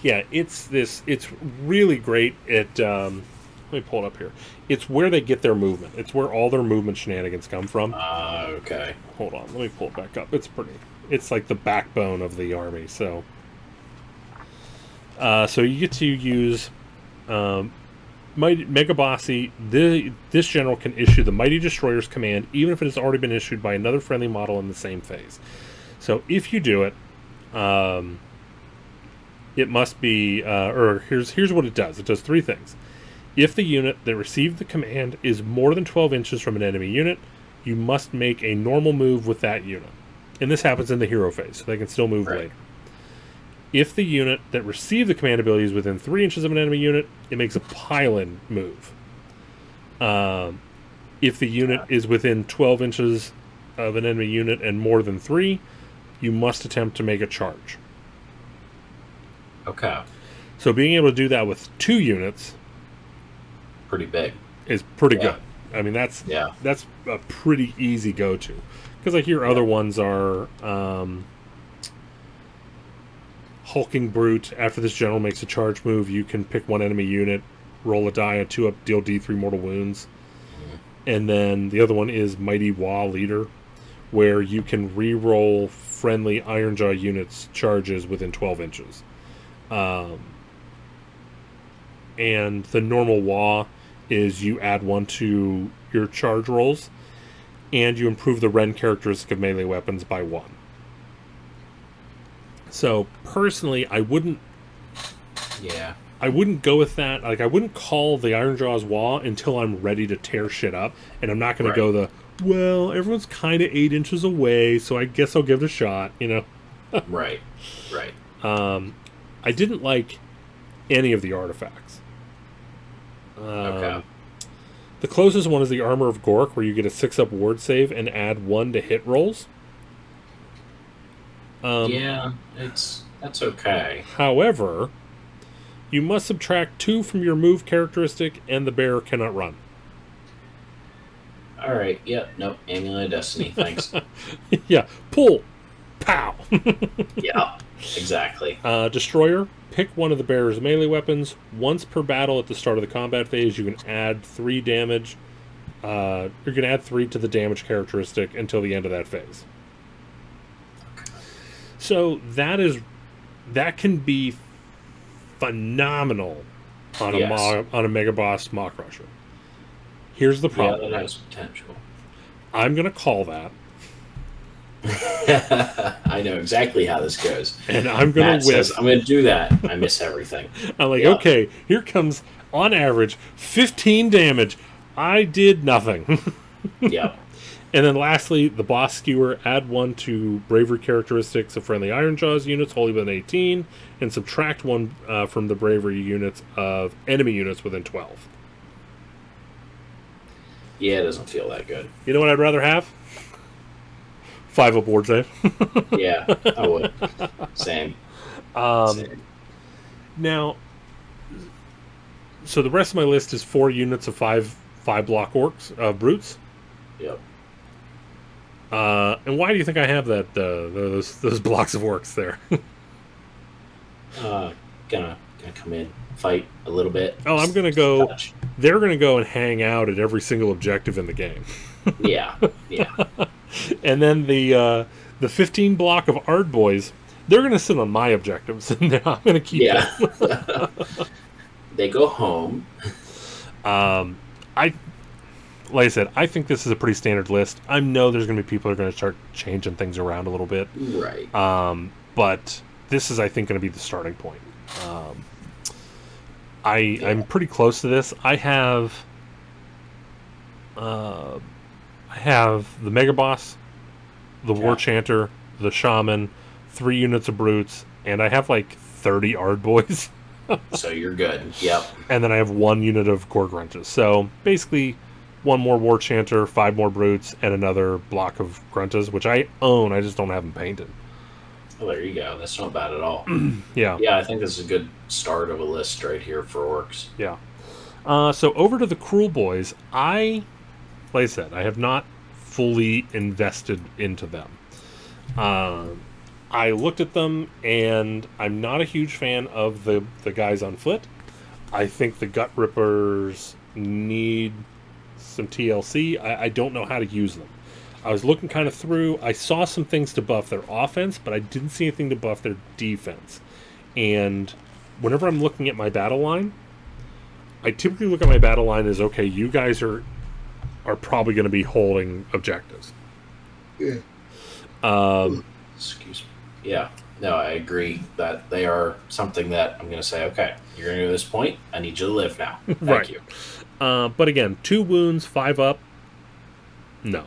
yeah, it's this. It's really great. It. Um, let me pull it up here. It's where they get their movement. It's where all their movement shenanigans come from. Uh, okay. Hold on, let me pull it back up. It's pretty. It's like the backbone of the army. So. Uh, so you get to use, um, Mighty Mega Bossy. The this general can issue the Mighty Destroyer's command, even if it has already been issued by another friendly model in the same phase. So if you do it, um, it must be, uh, or here's here's what it does. It does three things. If the unit that received the command is more than 12 inches from an enemy unit, you must make a normal move with that unit. And this happens in the hero phase, so they can still move Right. later. If the unit that received the command ability is within 3 inches of an enemy unit, it makes a pylon move. Um, if the unit is within 12 inches of an enemy unit and more than 3, you must attempt to make a charge. Okay. So being able to do that with two units Pretty big. is pretty Yeah. good. I mean, that's Yeah. that's a pretty easy go to because like your other ones are um, hulking brute. After this general makes a charge move, you can pick one enemy unit roll a die, a two up, deal D3 mortal wounds. And then the other one is Mighty Wah Leader, where you can re-roll friendly Ironjaw units charges within 12 inches. Um, and the normal Wah is you add one to your charge rolls, and you improve the Rend characteristic of melee weapons by one. So personally, I wouldn't Yeah. I wouldn't go with that. Like I wouldn't call the Ironjawz Wah until I'm ready to tear shit up, and I'm not going Right. to go the well. Everyone's kind of eight inches away, so I guess I'll give it a shot. You know. [laughs] Right. Right. Um, I didn't like any of the artifacts. Um, Okay. The closest one is the Armor of Gork, where you get a six up ward save and add one to hit rolls. Um, yeah, it's that's okay. However, you must subtract two from your move characteristic, and the bear cannot run. All right. Yep. Nope. Amulet of Destiny. Thanks. [laughs] yeah, pull, pow. [laughs] yeah. Exactly. uh, Destroyer. Pick one of the bear's melee weapons. Once per battle at the start of the combat phase, you can add three damage. Uh, you can add three to the damage characteristic until the end of that phase. So that is that can be phenomenal on a Yes. mo- on a mega boss Maw-krusha. Here's the Yeah, problem. that has potential. I'm gonna call that, [laughs] I know exactly how this goes. and I'm gonna Matt whiff. says, "I'm going to do that." I miss everything. [laughs] I'm like, Yeah. okay, here comes on average 15 damage. I did nothing. [laughs] Yep. And then lastly, the boss skewer. Add one to bravery characteristics of friendly Ironjawz units wholly within 18, and subtract one uh, from the bravery units of enemy units within 12. Yeah, it doesn't feel that good. You know what I'd rather have? Five up board save. [laughs] Yeah, I would. Same. Um, Same. Now, so the rest of my list is four units of five five block orcs, uh, brutes. Yep. Uh, and why do you think I have that uh, those those [laughs] blocks of works there? [laughs] Uh, gonna gonna come in, fight a little bit. oh, I'm gonna go. Touch. They're gonna go and hang out at every single objective in the game, [laughs] Yeah, yeah, and then the uh, the 15 block of Ardboys. They're gonna sit on my objectives, and I'm gonna keep yeah. them. they go home. Um, I, like I said, I think this is a pretty standard list. I know there's going to be people who are going to start changing things around a little bit, Right. um, but this is, I think, going to be the starting point. Um, I I'm pretty close to this. I have, uh, I have the Mega Boss, the War Chanter, the Shaman, three units of brutes, and I have like 30 Ard Boys. [laughs] So you're good. Yep. and then I have one unit of Gorgrunches. So basically, one more War Chanter, five more Brutes, and another block of Gruntas, which I own. I just don't have them painted. Well, there you go. That's not bad at all. [clears throat] Yeah, Yeah, I think this is a good start of a list right here for orcs. yeah. Uh, so over to the Kruleboyz. I, like I said, I have not fully invested into them. Uh, I looked at them, and I'm not a huge fan of the the guys on foot. I think the Gutrippaz need some TLC. I, I don't know how to use them. I was looking kind of through. I saw some things to buff their offense, but I didn't see anything to buff their defense. And whenever I'm looking at my battle line, I typically look at my battle line as okay, you guys are are probably going to be holding objectives. Yeah. Um, Excuse me. Yeah. No, I agree that they are something that I'm going to say, okay, you're going to go to this point. I need you to live now. [laughs] Thank Right. you. Uh, but again, two wounds, five up. No,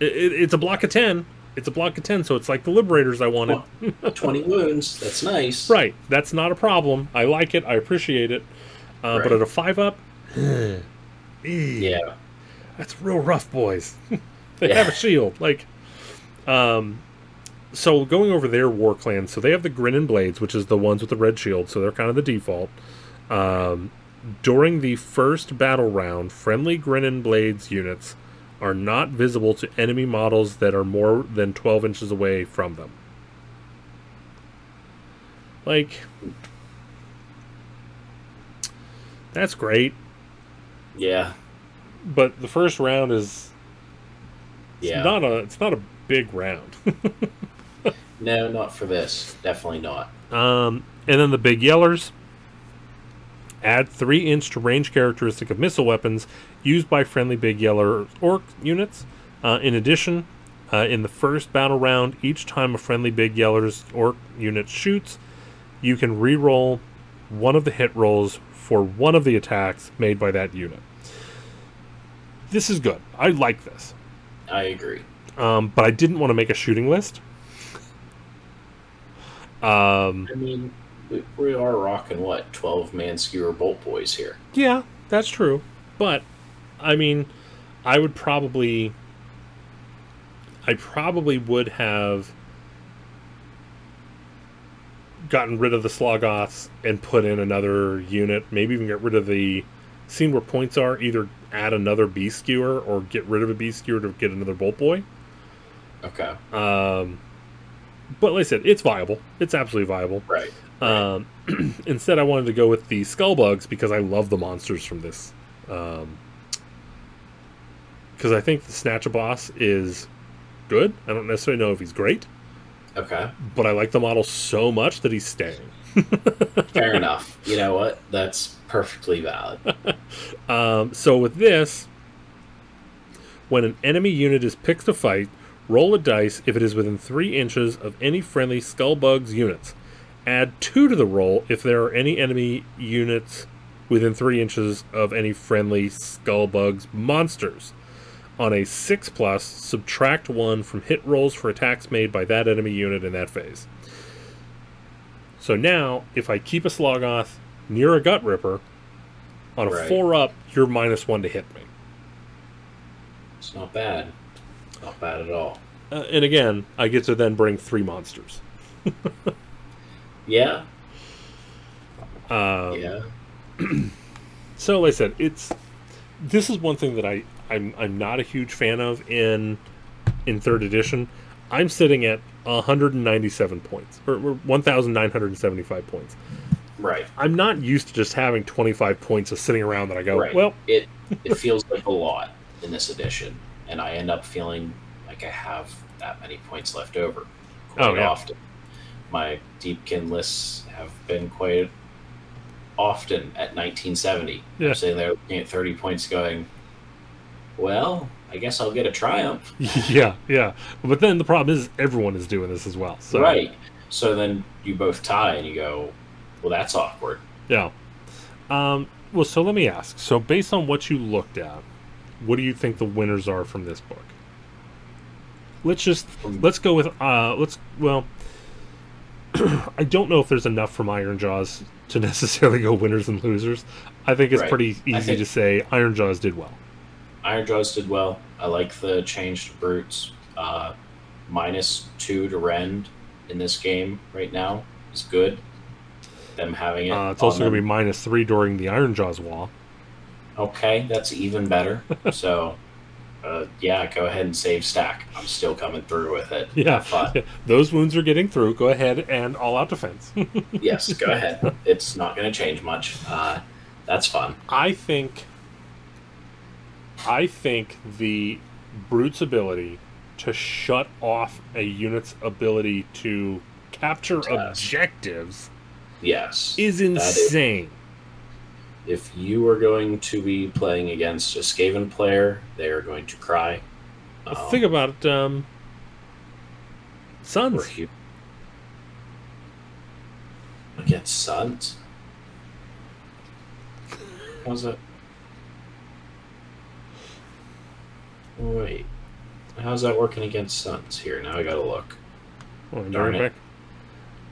it, it, it's a block of ten. It's a block of ten, so it's like the Liberators I wanted. Well, 20 [laughs] wounds. That's nice. Right, that's not a problem. I like it. I appreciate it. Uh, But at a five up, [sighs] Yeah. that's real rough, boys. [laughs] they Yeah. have a shield, like. Um, so going over their war clans, so they have the Grinnin' Blades, which is the ones with the red shield, so they're kind of the default. Um, during the first battle round, friendly Grinning Blades units are not visible to enemy models that are more than 12 inches away from them. Like, That's great. Yeah, But the first round is it's yeah. not a it's not a big round. [laughs] no, not for this. Definitely not. Um, and then the big yellers add three inch to range characteristic of missile weapons used by friendly big yeller orc units. Uh, in addition, uh, in the first battle round, each time a friendly big yeller's orc unit shoots, you can re-roll one of the hit rolls for one of the attacks made by that unit. This is good. I like this. I agree. Um, but I didn't want to make a shooting list. Um, I mean, we, we are rocking what twelve Man-skewer Boltboyz here. Yeah, that's true. But I mean, I would probably I probably would have gotten rid of the Slogoths and put in another unit, maybe even get rid of the seen where points are, either add another B skewer or get rid of a B skewer to get another bolt boy. Okay, Um but like I said, it's viable. It's absolutely viable. right. Um, [clears throat] instead, I wanted to go with the Skulbugz because I love the monsters from this. Because I think the Snatchaboss is good. I don't necessarily know if he's great, Okay, but I like the model so much that he's staying. [laughs] fair enough. You know what? That's perfectly valid. [laughs] Um, so with this, when an enemy unit is picked to fight, roll a dice if it is within three inches of any friendly Skullbugs units. Add two to the roll if there are any enemy units within three inches of any friendly Skulbugz monsters. On a 6 plus, subtract 1 from hit rolls for attacks made by that enemy unit in that phase. So now, if I keep a Slogoth near a Gutrippa, on a Right. 4 up, you're minus 1 to hit me. It's not bad. Not bad at all. Uh, and again, I get to then bring 3 monsters. [laughs] Yeah, Um, yeah. [clears throat] So, like I said, it's this is one thing that I I'm I'm not a huge fan of in in third edition. I'm sitting at 197 points or, or 1,975 points. Right. I'm not used to just having 25 points of sitting around that I go, Right. well, It [laughs] it feels like a lot in this edition, and I end up feeling like I have that many points left over quite Oh, yeah. often. My Deepkin lists have been quite often at 1970. Yeah. I'm sitting there looking at 30 points, going, "Well, I guess I'll get a triumph." [laughs] yeah, yeah. But then the problem is everyone is doing this as well. So, Right. So then you both tie, and you go, "Well, that's awkward." Yeah. Um, well, so let me ask. So, based on what you looked at, what do you think the winners are from this book? Let's just let's go with uh, let's well. [clears throat] I don't know if there's enough from Ironjawz to [laughs] necessarily go winners and losers. I think it's Right. pretty easy to say Ironjawz did well. Ironjawz did well. I like the change to brutes. Uh, minus two to rend in this game right now is good. Them having it. Uh, it's also going to be minus three during the Ironjawz wall. okay. That's even better. [laughs] so, uh, yeah, go ahead and save stack. I'm still coming through with it. [laughs] Yeah. Fun. [laughs] Yeah, those wounds are getting through. Go ahead and all out defense. [laughs] yes, go ahead. It's not going to change much. Uh, that's fun. I think I think the brute's ability to shut off a unit's ability to capture Yes. objectives Yes. is- insane. If you are going to be playing against a Skaven player, they are going to cry. Um, Think about it, um, hu- against Suns. How's that? Wait, how's that working against Suns? Here, now I gotta look. Darn bring it it. back.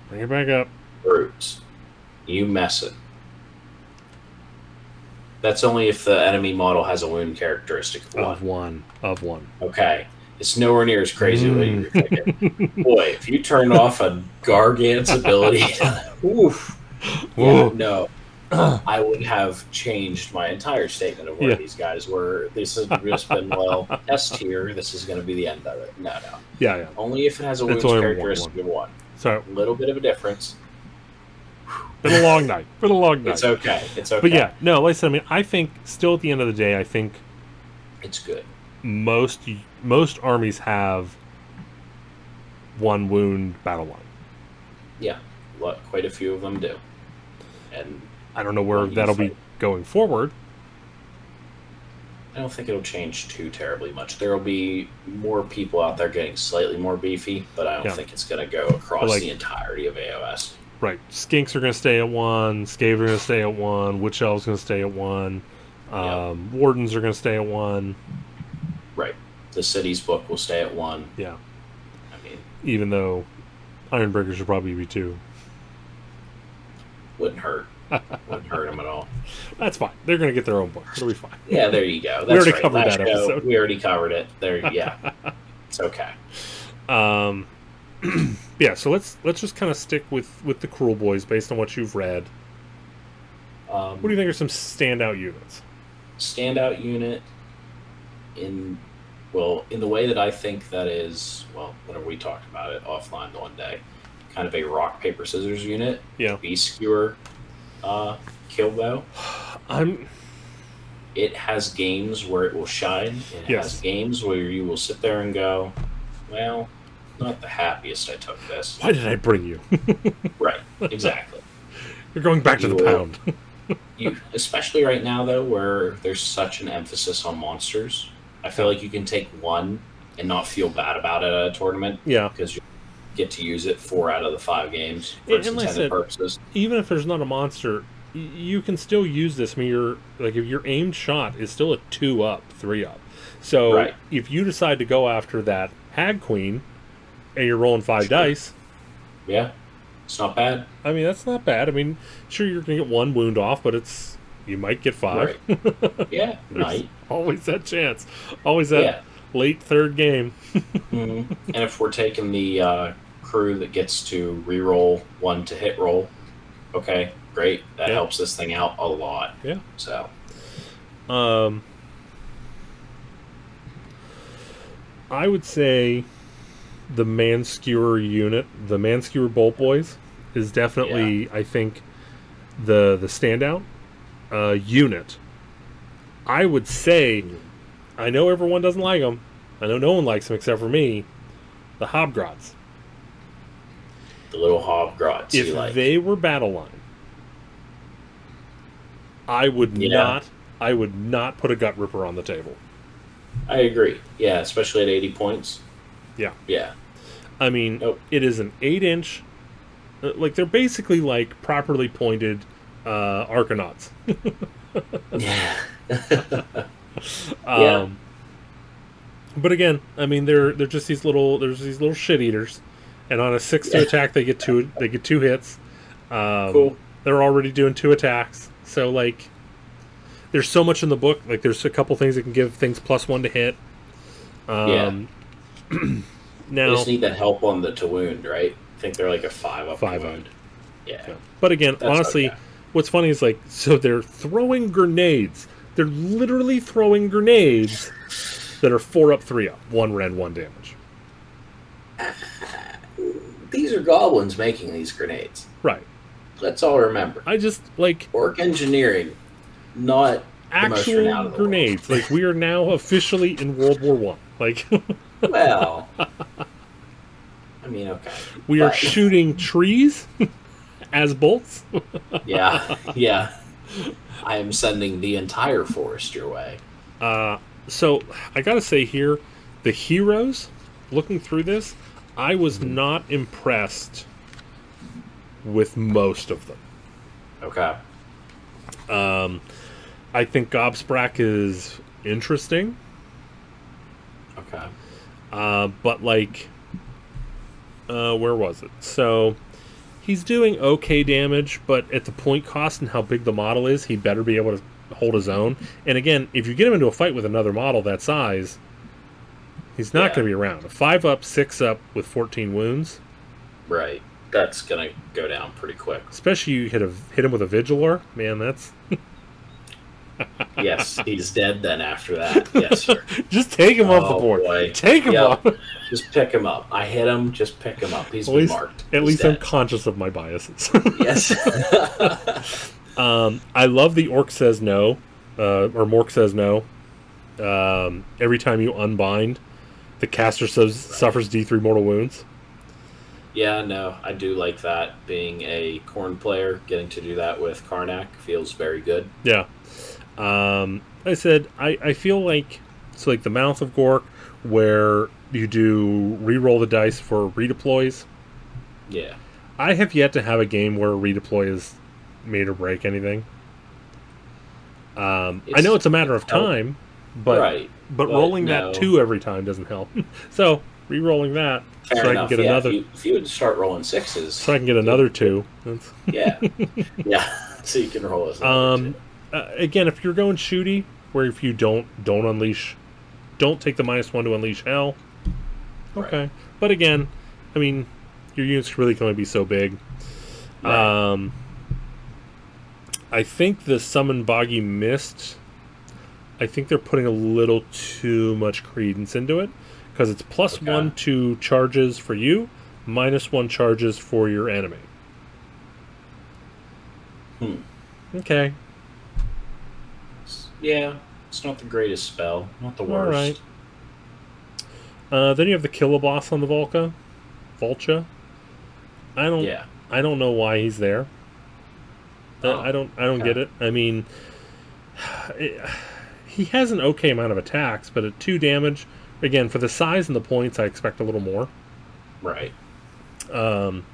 Bring it back up. Brutes, you messing. That's only if the enemy model has a wound characteristic of one. Of one. Of one. Okay. It's nowhere near as crazy as Mm. Boy, if you turn off a Gargant's ability, [laughs] oof, yeah, no, I would have changed my entire statement of where Yeah. these guys were. This has just been, well, test here. This is going to be the end of it. No, no. Yeah, yeah. Only if it has a It's wounds only one, characteristic of one. So A little bit of a difference. Been a long night. Been a long night. It's okay. It's okay. But yeah, no, like I said, I mean, I think still at the end of the day, I think it's good. most most armies have one wound battle line. Yeah, quite a few of them do. And I don't know where that'll be going forward. I don't think it'll change too terribly much. There will be more people out there getting slightly more beefy, but I don't Yeah. think it's going to go across like- the entirety of AOS. Right, skinks are going to stay at one. Skaven are going to stay at one. Witch elves are going to stay at one. Um, Wardens are going to stay at one. Right. The city's book will stay at one. Yeah, I mean, even though Ironbreaker should probably be two. wouldn't hurt. wouldn't hurt them at all. [laughs] That's fine. They're going to get their own book. It'll be fine. Yeah, there you go. That's already right. covered Last that show, episode. We already covered it. There, yeah. [laughs] it's okay. Um, [clears throat] yeah. So let's let's just kind of stick with with the Kruleboyz based on what you've read. Um, What do you think are some standout units? standout unit in well in the way that I think that is well whenever we talked about it offline the one day kind of a rock paper scissors unit Yeah. Beast-skewer uh Killbow [sighs] I'm it has games where it will shine it Yes. has games where you will sit there and go well not the happiest I took this why did I bring you? [laughs] right exactly You're going back to the will- pound. [laughs] you especially right now though where there's such an emphasis on monsters i feel like you can take one and not feel bad about it at a tournament yeah. because you get to use it four out of the five games for And- its and like I intended said- purposes even if there's not a monster, you can still use this. I mean, your like if your aimed shot is still a two up, three up. So Right. if you decide to go after that hag queen, and you're rolling five Sure. dice, yeah it's not bad I mean that's not bad. I mean, sure you're gonna get one wound off, but it's you might get five. [laughs] yeah There's night Always that chance. Always that yeah late third game. [laughs] Mhm. and if we're taking the uh, crew that gets to re-roll one to hit roll okay great that Yeah. helps this thing out a lot Yeah. so Um, I would say the Man-skewer unit, the Man-skewer Boltboyz, is definitely I think the the standout uh, unit. I would say, I know everyone doesn't like them. I know no one likes them except for me. The Hobgrots. the little hobgrots If like they were battle line, I would Yeah. not. I would not put a Gutrippa on the table. I agree. Yeah, especially at 80 points. Yeah. Yeah. I mean, Nope. it is an eight inch. uh, Like they're basically like properly pointed uh, Arcanauts. [laughs] [laughs] Yeah. Um, Yeah. But again, I mean, they're they're just these little there's these little shit eaters, and on a six to attack they get two they get two hits. Um, cool. They're already doing two attacks, so like, there's so much in the book. Like, there's a couple things that can give things plus one to hit. Um, They [clears throat] now, just need that help on the to wound, right? I think they're like a five up Five wound. Yeah. Yeah. But again, That's honestly, okay. what's funny is like, so they're throwing grenades. They're literally throwing grenades that are four up, three up, one rend, one damage. These are goblins making these grenades. Right. Let's all remember. I just like Orc engineering, not the actual the grenades. like we are now officially in World War One. Like [laughs] Well, I mean, okay. we are shooting trees [laughs] as bolts. [laughs] Yeah, yeah. I am sending the entire forest your way. Uh, so I gotta say here, the heroes. Looking through this, I was Mm-hmm. not impressed with most of them. Okay. Um, I think Gobsprakk is interesting, Okay. Uh, but like, uh, where was it? So he's doing okay damage, but at the point cost and how big the model is, he better be able to hold his own. And again, if you get him into a fight with another model that size, he's not Yeah. going to be around. A five up, six up with fourteen wounds, Right. That's gonna go down pretty quick. especially you hit a hit him with a Vigilor, man. That's [laughs] [laughs] yes, he's dead. Then after that, yes, sir. [laughs] Just take him off the Oh, board. boy. Take him Yep. off. [laughs] Just pick him up. I hit him. Just pick him up. He's At been least, marked. at He's least I'm conscious of my biases. [laughs] yes. um, I love the orc says no, uh, or Mork says no. Um, every time you unbind, the caster suffers D3 mortal wounds. yeah, no, I do like that. Being a Khorne player, getting to do that with Karnak feels very good. Yeah. Um, I said I, I feel like it's like the mouth of Gork, where you do re-roll the dice for redeploys. Yeah. I have yet to have a game where a redeploy is made or break anything. Um, I know it's a matter of time, but right. but, but rolling no. that two every time doesn't help. [laughs] so re-rolling that Fair so I can get yeah, another If you, if you would start rolling sixes, so I can get another two. Yeah, [laughs] yeah. [laughs] So you can roll as um, uh, again, if you're going shooty, where if you don't don't unleash, don't take the minus one to unleash hell. Right. Okay, but again, I mean, your units really can only be so big. Right. Um, I think the summon boggy mist. I think they're putting a little too much credence into it because it's plus Okay. one to charges for you, minus one charges for your enemy. Hmm. Okay, Yeah, it's not the greatest spell, not the worst. right. Uh, then you have the Killaboss on the Volca, Vulcha. I don't. Yeah, I don't know why he's there. Oh, I don't. I don't okay. get it. I mean, [sighs] it, he has an okay amount of attacks, but at two damage, again for the size and the points, I expect a little more. right. Um,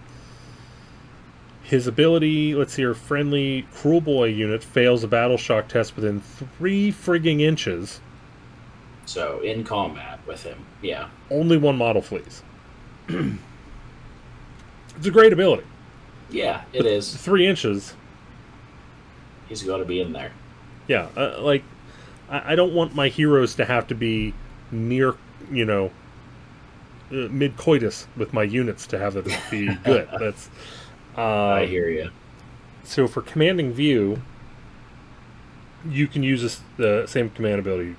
his ability, let's see, her friendly Kruleboy unit fails a battle shock test within three frigging inches. So in combat with him, yeah, Only one model flees. [clears throat] it's a great ability. yeah, it is. Three inches, He's got to be in there. yeah. Uh, like, I, I don't want my heroes to have to be near, you know, uh, mid coitus with my units to have it be [laughs] good. That's. Uh, I hear you. So for commanding view, you can use this, the same command ability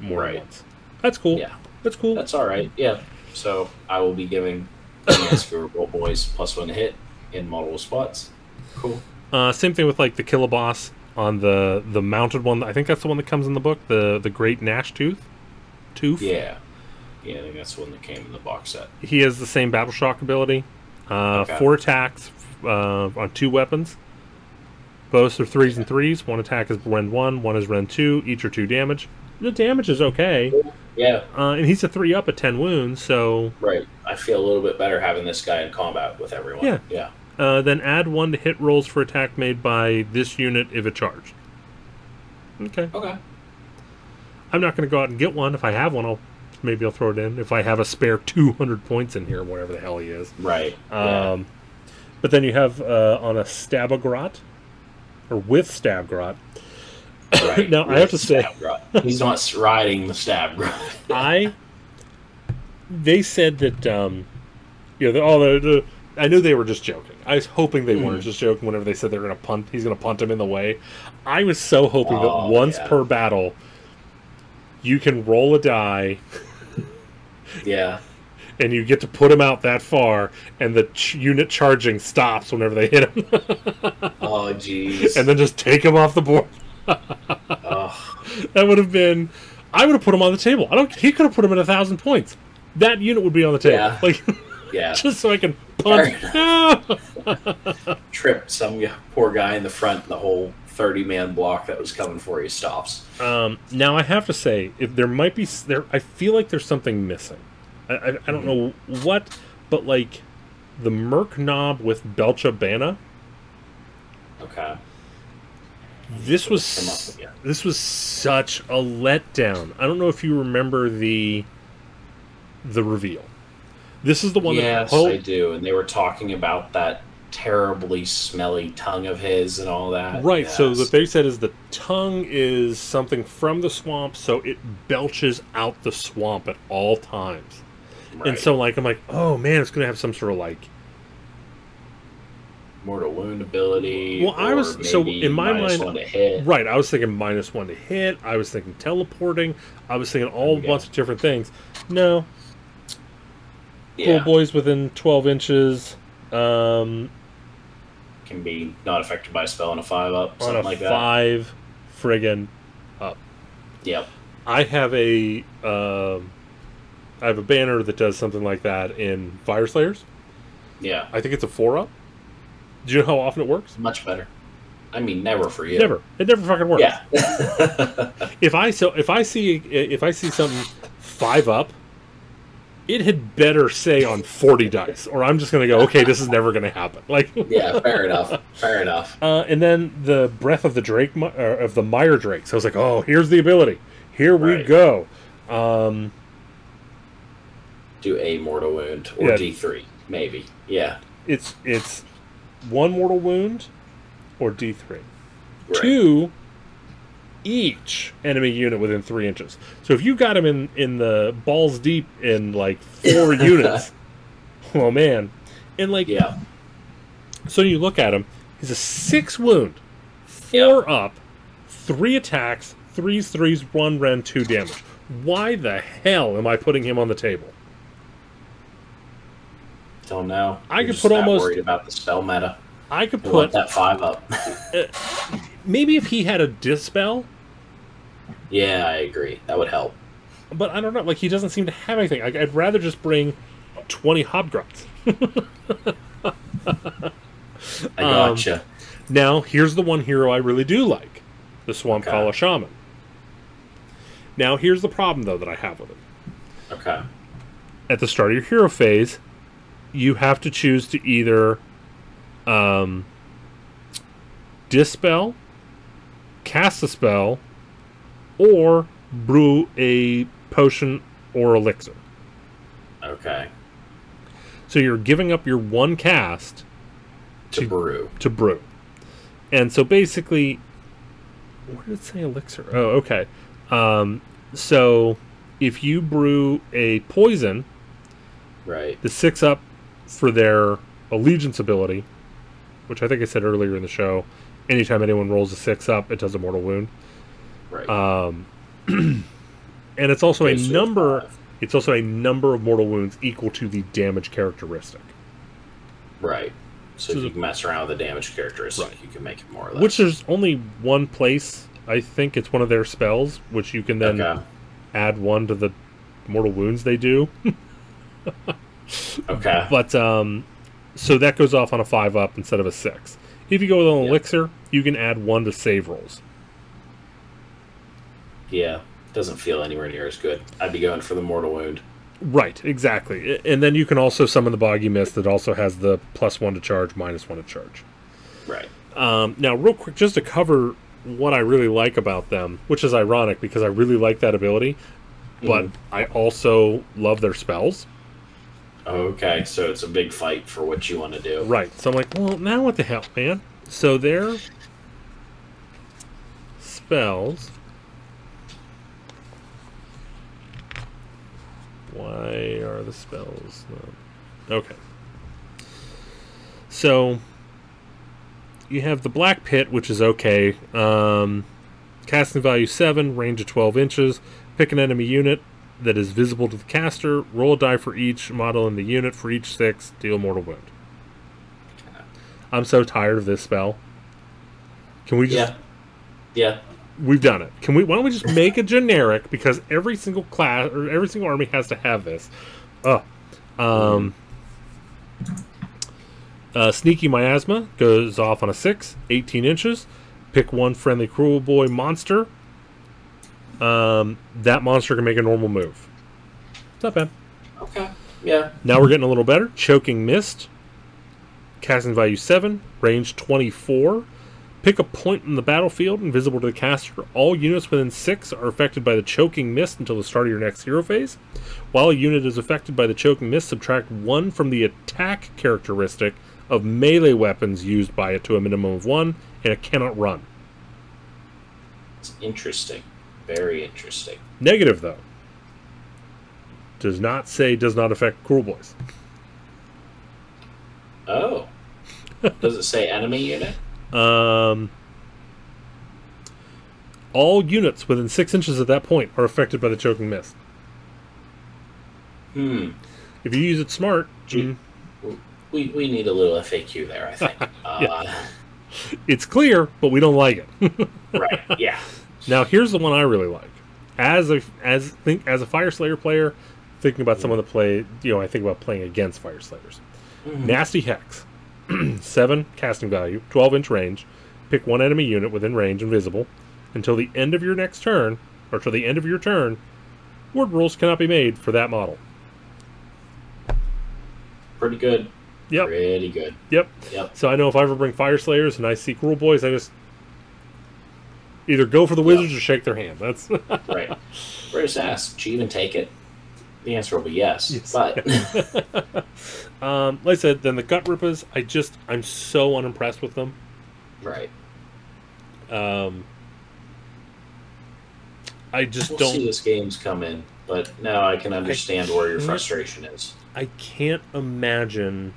more Right. than once. That's cool. Yeah, That's cool. that's all right. Yeah. So I will be giving Roll Boys plus one hit in multiple spots. Cool. Uh, same thing with like the Killaboss on the the mounted one. I think that's the one that comes in the book. The the Great Gnashtoof. Tooth. Yeah. Yeah, I think that's the one that came in the box set. He has the same battle shock ability. Uh, Okay. Four attacks uh, on two weapons. Both are threes and threes. One attack is Rend one. One is Rend two. Each are two damage. The damage is okay. Yeah, Uh, and he's a three up at ten wounds. So right. I feel a little bit better having this guy in combat with everyone. Yeah. Yeah. Uh, then add one to hit rolls for attack made by this unit if it charged. Okay. Okay. I'm not going to go out and get one. If I have one, I'll maybe I'll throw it in. If I have a spare 200 points in here, whatever the hell he is. Right. yeah. But then you have uh, on a Stabogrot, or with Stabgrot. right. [laughs] now, I have to say- he's not riding the stab grot. [laughs] I. They said that, um, you know, the, oh, the, the, I knew they were just joking. I was hoping they weren't Mhm. just joking whenever they said they're going to punt. He's going to punt him in the way. I was so hoping Oh, that once yeah. per battle, you can roll a die yeah. And you get to put him out that far, and the ch- unit charging stops whenever they hit him, [laughs] Oh, jeez. and then just take him off the board. That would have been. I would have put him on the table. I don't. He could have put him at a thousand points. That unit would be on the table, Yeah. like yeah. [laughs] just so I can punch. [laughs] Trip some poor guy in the front. The whole thirty-man block that was coming for you stops. Um, now I have to say, if there might be there, I feel like there's something missing. I, I, I don't know what, but like the Murknob with Belcha-banna. Okay. This was Come s- up again. this was such a letdown. I don't know if you remember the the reveal. This is the one Yes, that I do. And they were talking about that terribly smelly tongue of his and all that. right. So what they said is the tongue is something from the swamp, so it belches out the swamp at all times. And so like I'm like, oh man, it's gonna have some sort of like mortal wound ability. Well, I was- so in my minus mind- one to hit. Right, I was thinking minus one to hit. I was thinking teleporting. I was thinking all Yeah. bunch of different things. No, Yeah, Kruleboyz within twelve inches. Um, can be not affected by a spell on a five up, on something a like that. five, friggin' up. Yep. I have a um, I have a banner that does something like that in Fyreslayers. Yeah, I think it's a four up. Do you know how often it works? much better. I mean, never for you. Never. It never fucking works. Yeah. [laughs] If I so if I see if I see something five up, it had better say on forty dice, or I'm just gonna go. Okay, this is never gonna happen. [laughs] Like yeah, fair enough. Fair enough. Uh, and then the breath of the Drake uh, of the Mire Drake. So I was like, oh, here's the ability. Here we Right. go. Um, Do a mortal wound or Yeah. D three, maybe. Yeah. it's it's one mortal wound or D three. Right. Two each enemy unit within three inches. So if you got him in in the balls deep in like four [laughs] units, oh man, and like Yeah. so you look at him, he's a six wound, four up, three attacks, threes, threes, one rend, two damage. Why the hell am I putting him on the table? Don't know. I could put almost- worried about the spell meta. I could put that five up. [laughs] maybe if he had a dispel, yeah, I agree. That would help. but I don't know. Like he doesn't seem to have anything. Like, I'd rather just bring twenty hobgrubs. [laughs] I Um, gotcha. Now, here's the one hero I really do like the Swamp Okay. Kala Shaman. Now, here's the problem, though, that I have with it. okay. At the start of your hero phase, you have to choose to either um, dispel, cast a spell, or brew a potion or elixir. Okay. So you're giving up your one cast To To- brew. to brew. And so basically, where did it say elixir? Oh, okay. Um, so if you brew a poison, Right. the six up for their allegiance ability, which I think I said earlier in the show, anytime anyone rolls a six up, it does a mortal wound. Right. Um, [clears throat] and it's also a number. five. It's also a number of mortal wounds equal to the damage characteristic. Right. So, So if you can mess around with the damage characteristic, Right. you can make it more or less. Which there's only one place. I think it's one of their spells, which you can then okay. add one to the mortal wounds they do. [laughs] Okay. But um, so that goes off on a five up instead of a six. If you go with an Yep. elixir, you can add one to save rolls. Yeah. Doesn't feel anywhere near as good. I'd be going for the mortal wound. Right, exactly. And then you can also summon the boggy mist that also has the plus one to charge, minus one to charge. Right. Um, now, real quick, just to cover what I really like about them, which is ironic because I really like that ability, but Mhm. I also love their spells. Okay. So it's a big fight for what you want to do. Right. So I'm like, well, now what the hell, man? So their spells. Why are the spells? Okay. So you have the Black Pit, which is okay. Um, casting value 7, range of 12 inches. Pick an enemy unit that is visible to the caster. Roll a die for each model in the unit. For each 6, deal mortal wound. I'm so tired of this spell. Can we just Yeah. Yeah. we've done it. Can we why don't we just make a generic because every single class or every single army has to have this. Oh. Um uh, Sneaky Miasma goes off on a 6, 18 inches. Pick one friendly Kruleboy monster. Um, that monster can make a normal move. It's not bad. Okay. Yeah. Now we're getting a little better. Choking Mist. Casting value 7. Range 24. Pick a point in the battlefield invisible to the caster. All units within 6 are affected by the Choking Mist until the start of your next hero phase. While a unit is affected by the Choking Mist, subtract 1 from the attack characteristic of melee weapons used by it to a minimum of 1, and it cannot run. It's interesting. Very interesting. Negative, though. Does not say does not affect Kruleboyz. Oh. Does it say enemy unit? [laughs] Um, all units within six inches of that point are affected by the choking mist. Hmm. If you use it smart, mm, We, we need a little FAQ there, I think. [laughs] Uh, it's clear, but we don't like it. [laughs] Right. Yeah. Now, here's the one I really like. As a as think as a Fyreslayer player, thinking about someone to play, you know, I think about playing against Fyreslayers. Mhm. Nasty Hex, [clears throat] seven casting value, twelve inch range. Pick one enemy unit within range and visible until the end of your next turn, or till the end of your turn. Word rules cannot be made for that model. Pretty good. Yep. Pretty good. Yep. Yep. So I know if I ever bring Fyreslayers and I see Kruleboyz, I just either go for the wizards or shake their hand. That's [laughs] Right. We're just asked, do you even take it? The answer will be yes. Yes. But [laughs] um, like I said. Then the Gutrippaz, I just I'm so unimpressed with them. right. Um, I just We'll don't. see as games come in, but now I can understand where your frustration is. I can't imagine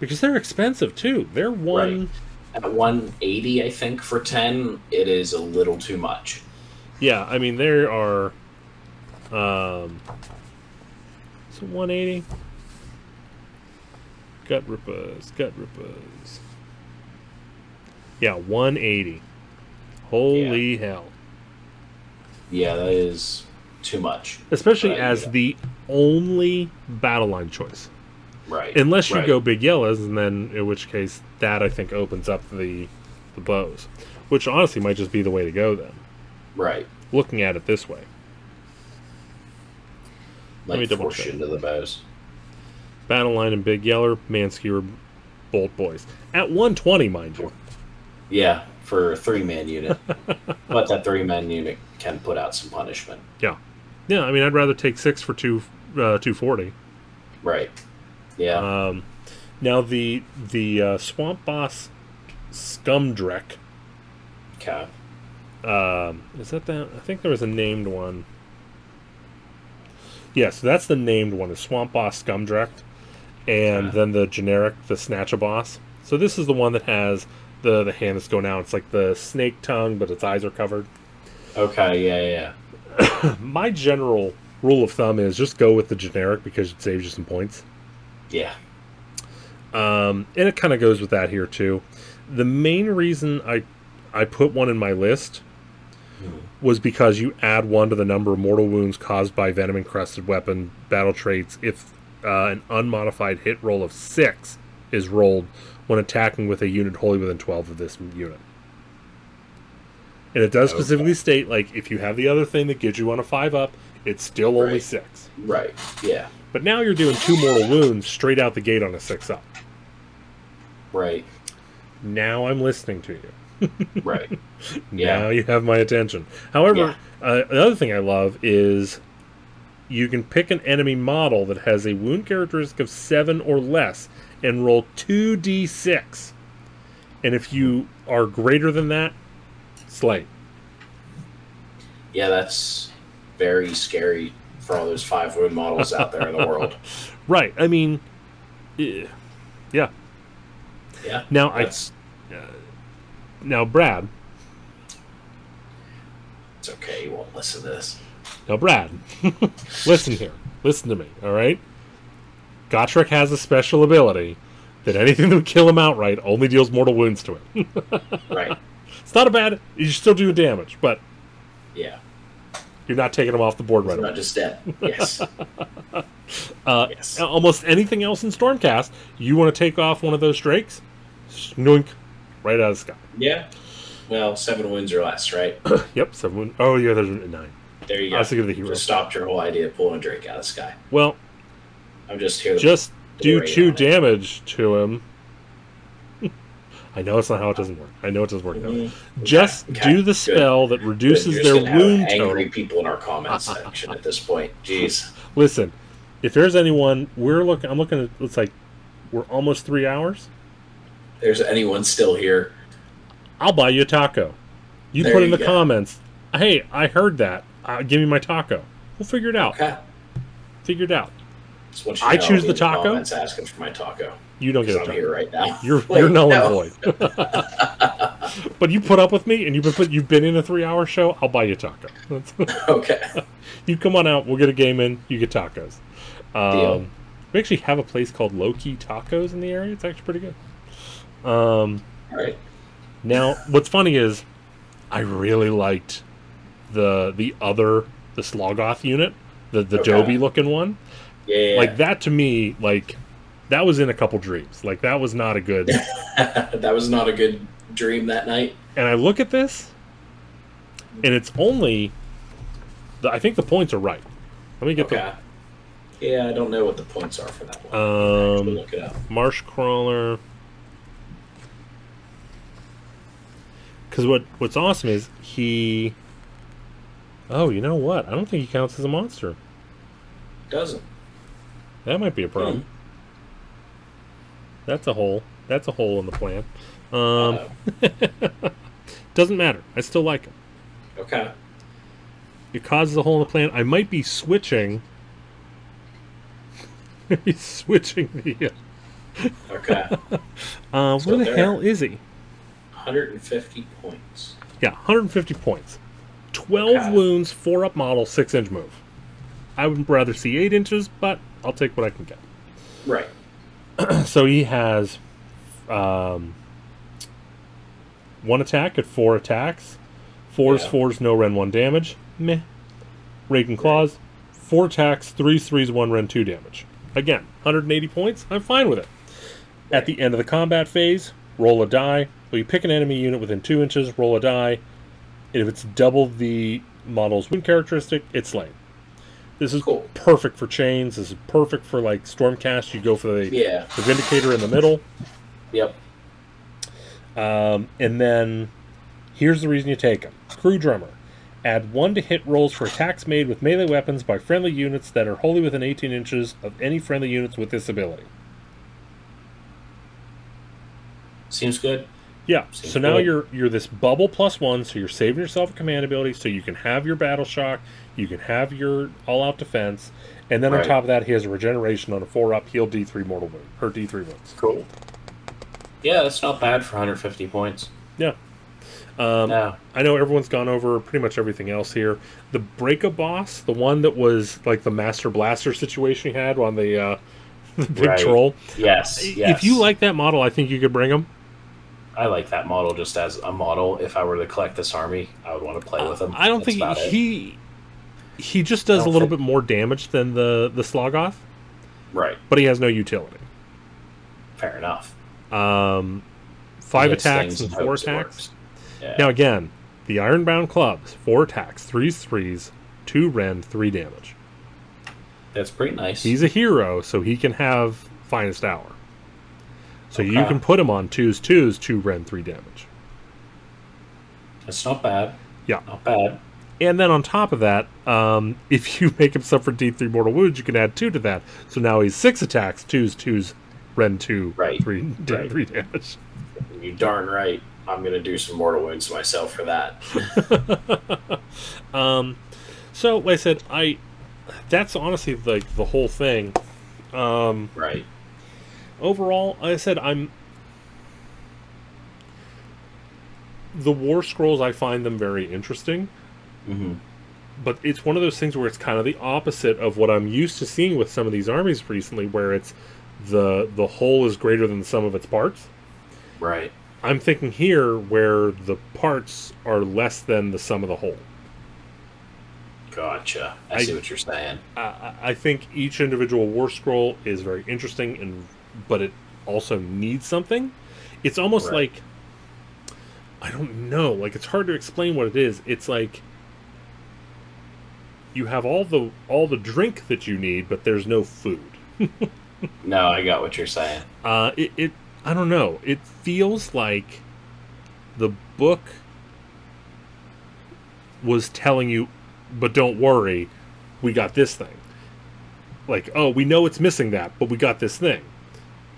because they're expensive too. They're one. At 180, I think for 10, it is a little too much. Yeah, I mean there are. Um, so 180. Gutrippaz, gut rippers. Yeah, 180. Holy hell! Yeah, that is too much. Especially Right, as yeah. the only battle line choice, Right. unless you right. go Big Yellers, and then in which case that I think opens up the the bows, which honestly might just be the way to go then. Right. Looking at it this way. Let me double check. into the bows. Battle line and Big Yeller, Man-skewer, Bolt Boys. At 120, mind you. Yeah, for a three man unit. [laughs] but that three man unit can put out some punishment. Yeah. Yeah, I mean, I'd rather take six for two, uh, 240. Right. Yeah. Um, now, the the uh, Swamp Boss Scumdrek, okay. um, is that that? I think there was a named one. Yes, that's the named one, is Swampboss Skumdrekk. And Okay. then the generic, the Snatchaboss. So this is the one that has the, the hand that's going out. It's like the snake tongue, but its eyes are covered. Okay, yeah, yeah, yeah. [coughs] My general rule of thumb is just go with the generic because it saves you some points. Yeah. Um, and it kind of goes with that here too. The main reason I I put one in my list Mhm. was because you add one to the number of mortal wounds caused by venom encrusted weapon battle traits if uh, an unmodified hit roll of six is rolled when attacking with a unit wholly within 12 of this unit. And it does Okay. specifically state like if you have the other thing that gives you on a five up, it's still only six. Right. Yeah. But now you're doing two mortal wounds straight out the gate on a six up. Right. Now I'm listening to you. [laughs] Right. Yeah. Now you have my attention. However, uh, the other thing I love is you can pick an enemy model that has a wound characteristic of seven or less and roll 2d6. And if you are greater than that, slay. Yeah, that's very scary for all those five wound models out there in the world. [laughs] Right. I mean, eh, yeah. Yeah. Now, I, That's now, Brad, it's okay, you won't listen to this. Now, Brad, [laughs] listen here. Listen to me, all right? Gotrek has a special ability that anything that would kill him outright only deals mortal wounds to him. [laughs] Right. it's not a bad. You're still doing damage, but Yeah. You're not taking them off the board right away. not just that. Yes. [laughs] Uh, Yes. Almost anything else in Stormcast, you want to take off one of those drakes, snoink, right out of the sky. Yeah. Well, seven wounds or less, right? [coughs] Yep, seven. Oh, yeah, there's a nine. There you go. I was thinking of the hero. Just stopped your whole idea of pulling a Drake out of the sky. Well, I'm just here. to just do two on it. damage to him. I know it's not how it doesn't work. I know it doesn't work that way. Mhm. Just Okay, do the good. spell that reduces You're their just gonna have wound angry total. people in our comments section at this point. Jeez. [laughs] Listen, if there's anyone, we're looking. I'm looking at. It's like we're almost three hours. There's anyone still here? I'll buy you a taco. You There put in you the go. comments. Hey, I heard that. Uh, give me my taco. We'll figure it out. Okay. Figure it out. Just want you to I choose be the in taco? Comments asking for my taco. You don't get a taco. here right now. [laughs] You're Wait, you're null no. and void. [laughs] but you put up with me, and you've been put, you've been in a three hour show. I'll buy you a taco. [laughs] okay. you come on out. We'll get a game in. You get tacos. Deal. Um, we actually have a place called Low Key Tacos in the area. It's actually pretty good. Um, All right. now, what's funny is, I really liked the the other the Sloggoth unit, the the Okay. Joby looking one. Yeah. Like that to me, like that was in a couple dreams. Like that was not a good. [laughs] that was not a good dream that night. and I look at this, and it's only. The, I think the points are right. Let me get Okay. Yeah, I don't know what the points are for that one. Um, look it up. the Marshcrawla. Because what what's awesome is he. Oh, you know what? I don't think he counts as a monster. Doesn't. That might be a problem. Hmm. That's a hole. That's a hole in the plan. Um, [laughs] doesn't matter. I still like him. okay. It causes a hole in the plan. I might be switching. [laughs] He's switching the. Okay. [laughs] Uh, So where the hell is he? 150 points. Yeah, 150 points. 12 Okay. wounds, 4 up model, 6 inch move. I would rather see 8 inches, but I'll take what I can get. Right. [clears throat] So he has um, one attack at 4 attacks, 4's, Yeah. 4's, no Rend 1 damage. Meh. And Claws, 4 attacks, 3's, 3's, 1 Rend 2 damage. Again, 180 points. I'm fine with it. At the end of the combat phase, roll a die. Well, you pick an enemy unit within two inches, roll a die. If it's double the model's wound characteristic, it's slain. This is Cool. perfect for chains. This is perfect for like Stormcast. You go for the, Yeah. the Vindicator in the middle. Yep. Um, and then here's the reason you take them. Crew Drummer. Add one to hit rolls for attacks made with melee weapons by friendly units that are wholly within 18 inches of any friendly units with this ability. Seems good. Yeah. Seems so now good. you're you're this bubble plus one, so you're saving yourself a command ability, so you can have your battle shock, you can have your all out defense, and then on top of that, he has a regeneration on a four up, heal D three mortal wound or D three wounds. Cool. Yeah, that's not bad for 150 points. Yeah. Um, No. I know everyone's gone over pretty much everything else here. The Breaka boss, the one that was like the Master Blaster situation you had on the uh, [laughs] the big Right. troll. Yes. Yes. If you like that model, I think you could bring him. I like that model just as a model. If I were to collect this army, I would want to play with him. I don't That's think about it. he he just does a little bit more damage than the the Sloggoth, Right. but he has no utility. Fair enough. Um, five attacks and four attacks. Yeah. Now again, the Ironbound clubs, four attacks, threes, threes, two Rend, three damage. That's pretty nice. He's a hero, so he can have finest hour. So you can put him on twos, twos, two Rend, three damage. That's not bad. Yeah. Not bad. And then on top of that, um, [laughs] if you make him suffer D3 mortal wounds, you can add two to that. So now he's six attacks, twos, twos, Rend two, Right, three, [laughs] da- right. three damage. You darn right. I'm gonna do some mortal wounds myself for that. [laughs] Um, so like I said, I that's honestly like the whole thing. Um, Right. overall, like I said I'm the War Scrolls. I find them very interesting. Hmm but it's one of those things where it's kind of the opposite of what I'm used to seeing with some of these armies recently, where it's the the whole is greater than the sum of its parts. Right. I'm thinking here where the parts are less than the sum of the whole. Gotcha. I, I- see what you're saying. I- I, I think each individual war scroll is very interesting, and but it also needs something. It's almost Right. like I don't know, like it's hard to explain what it is. It's like you have all the all the drink that you need, but there's no food. No, I got what you're saying. Uh, it, it I don't know. It feels like the book was telling you, but don't worry, we got this thing. Like, oh, we know it's missing that, but we got this thing.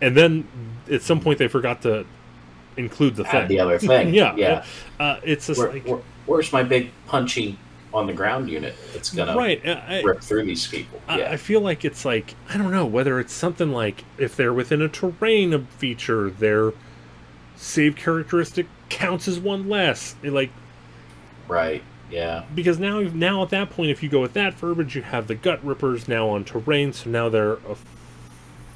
And then at some point they forgot to include the Add thing. the other [laughs] thing. yeah, Yeah. Uh, it's just Where, like where- where's my big punchy on the ground unit that's gonna right. I, rip through these people. I, yeah, I feel like it's like I don't know whether it's something like if they're within a terrain feature, their save characteristic counts as one less. Like right. Yeah, because now now at that point, if you go with that verbiage, you have the Gutrippaz now on terrain, so now they're a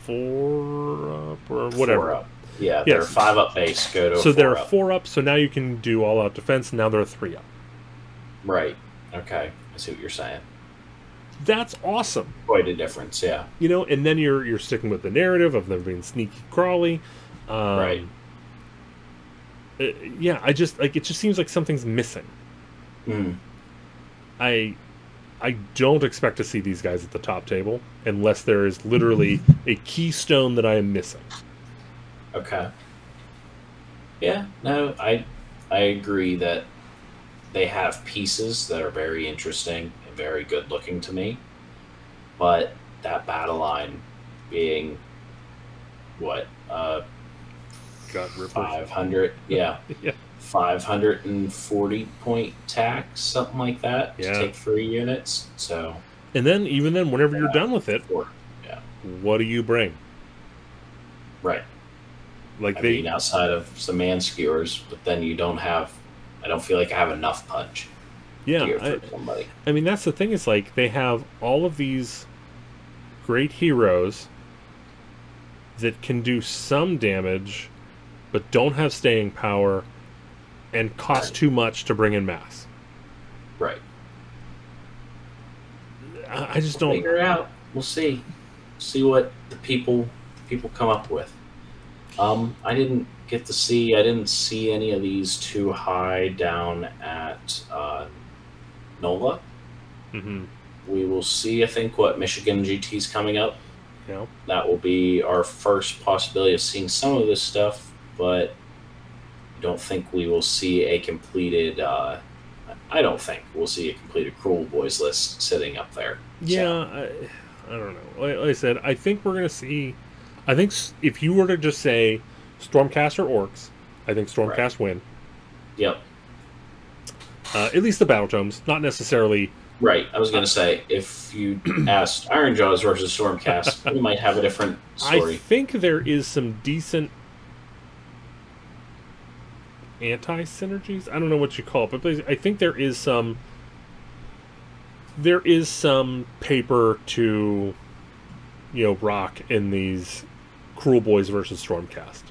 four up or whatever. Four up. Yeah, they're Yes. five up base. Go to a So they're four up. four up, so now you can do all out defense, and now they're a three up. Right. Okay. I see what you're saying. That's awesome. Quite a difference. Yeah. You know, and then you're you're sticking with the narrative of them being sneaky crawly. Um, Right. uh, yeah, I just like it just seems like something's missing. Mm. I I don't expect to see these guys at the top table unless there is literally [laughs] a keystone that I am missing. Okay. Yeah. No, I I agree that they have pieces that are very interesting and very good looking to me, but that battle line being what uh Gut 500 [laughs] yeah Yeah. 540 point tax something like that Yeah. to take three units so And then even then, whenever you're done with it, four what do you bring? right Like i they mean outside of some man skewers but then you don't have i don't feel like i have enough punch yeah, here I, somebody I mean, that's the thing is like they have all of these great heroes that can do some damage, but don't have staying power and cost Right. too much to bring in mass. right I I just don't. figure it out we'll see see what the people the people come up with um i didn't get to see i didn't see any of these too high down at uh nola hmm we will see i think what michigan gt is coming up know, that will be our first possibility of seeing some of this stuff but i don't think we will see a completed uh i don't think we'll see a completed Kruleboyz list sitting up there yeah. So, I, I don't know. Like, like I said, I think we're gonna see. I think if you were to just say Stormcast or Orcs, I think Stormcast win. yep Uh, at least the battle tomes, not necessarily. Right. I was going to say, if you [clears throat] asked Ironjawz versus Stormcast, [laughs] we might have a different story. I think there is some decent anti synergies. I don't know what you call it, but I think there is some. There is some paper to, you know, rock in these Kruleboyz versus Stormcast.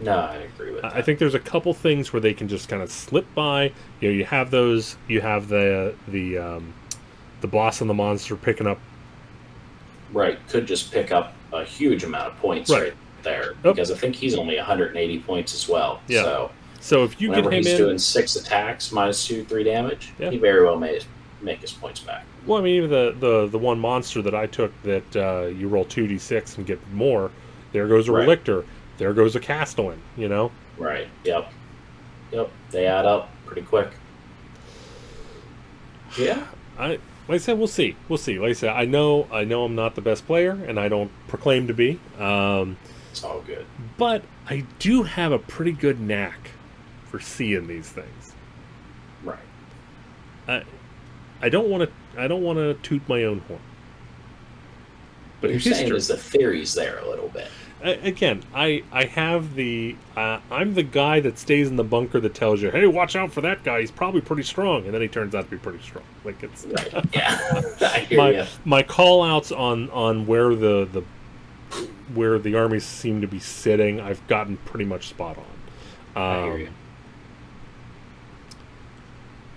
No, I agree with that. I think there's a couple things where they can just kind of slip by. You know, you have those. You have the the um, the boss and the monster picking up. right could just pick up a huge amount of points Right. right, there Yep. because I think he's only 180 points as well. Yeah. So So if you get him he's in, doing six attacks minus two, three damage, Yeah. he very well may make his points back. Well, I mean, even the, the, the one monster that I took that uh, you roll 2d6 and get more, there goes a Right. Relictor. There goes a Castellan, you know? Right. Yep. Yep. They add up pretty quick. Yeah. I like I said, we'll see. We'll see. Like I said, I know I know I'm not the best player, and I don't proclaim to be. Um, It's all good. but I do have a pretty good knack for seeing these things. Right. I I don't want to. I don't want to toot my own horn. But But you're saying is the theory's there a little bit. Again, I I have the uh, I'm the guy that stays in the bunker that tells you, hey, watch out for that guy. He's probably pretty strong, and then he turns out to be pretty strong. Like it's Right. Yeah. [laughs] [laughs] My you. my call outs on on where the the where the armies seem to be sitting. I've gotten pretty much spot on. I Um, hear you.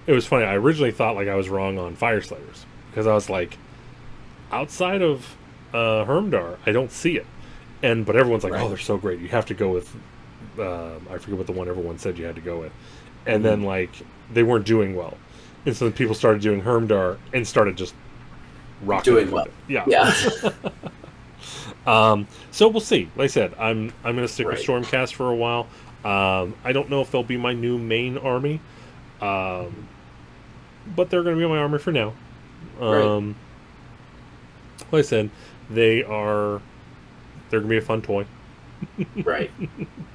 It was funny. I originally thought like I was wrong on Fyreslayers because I was like, outside of uh, Hermdar, I don't see it. And but everyone's like, Right. oh, they're so great. You have to go with. Um, I forget what the one everyone said you had to go with, and then like they weren't doing well, and so then people started doing Hermdar and started just rocking Doing well. it. Yeah. Yeah. [laughs] Um, so we'll see. Like I said, I'm I'm going to stick with Stormcast for a while. Um, I don't know if they'll be my new main army, um, but they're going to be my army for now. Right. Um, like I said, they are they're going to be a fun toy. right.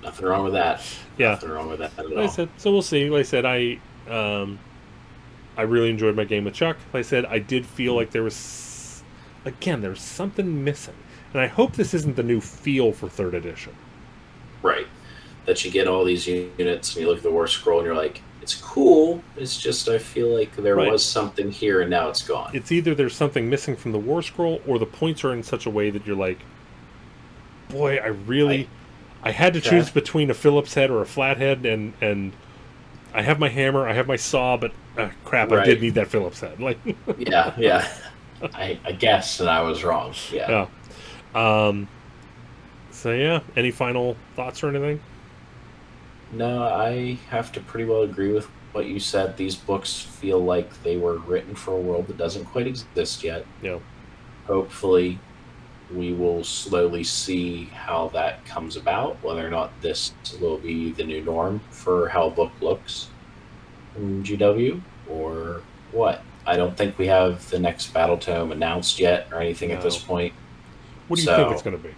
Nothing wrong with that. Yeah. Nothing wrong with that at Like I said, so we'll see. Like I said, I um, I really enjoyed my game with Chuck. Like I said, I did feel like there was, again, there was something missing, and I hope this isn't the new feel for third edition. Right. That you get all these units and you look at the war scroll and you're like, it's cool. It's just I feel like there Right. was something here and now it's gone. It's either there's something missing from the war scroll, or the points are in such a way that you're like, boy, I really, I, had to choose between a Phillips head or a flathead, and and I have my hammer, I have my saw, but uh, crap, I Right. did need that Phillips head. [laughs] Like, yeah, yeah. I, I guessed and I was wrong. Yeah. yeah. Um. So yeah, any final thoughts or anything? No, I have to pretty well agree with what you said. These books feel like they were written for a world that doesn't quite exist yet. Yeah. Hopefully, we will slowly see how that comes about, whether or not this will be the new norm for how a book looks in GW or what. I don't think we have the next Battle Tome announced yet or anything at this point. What do you So- think it's going to be?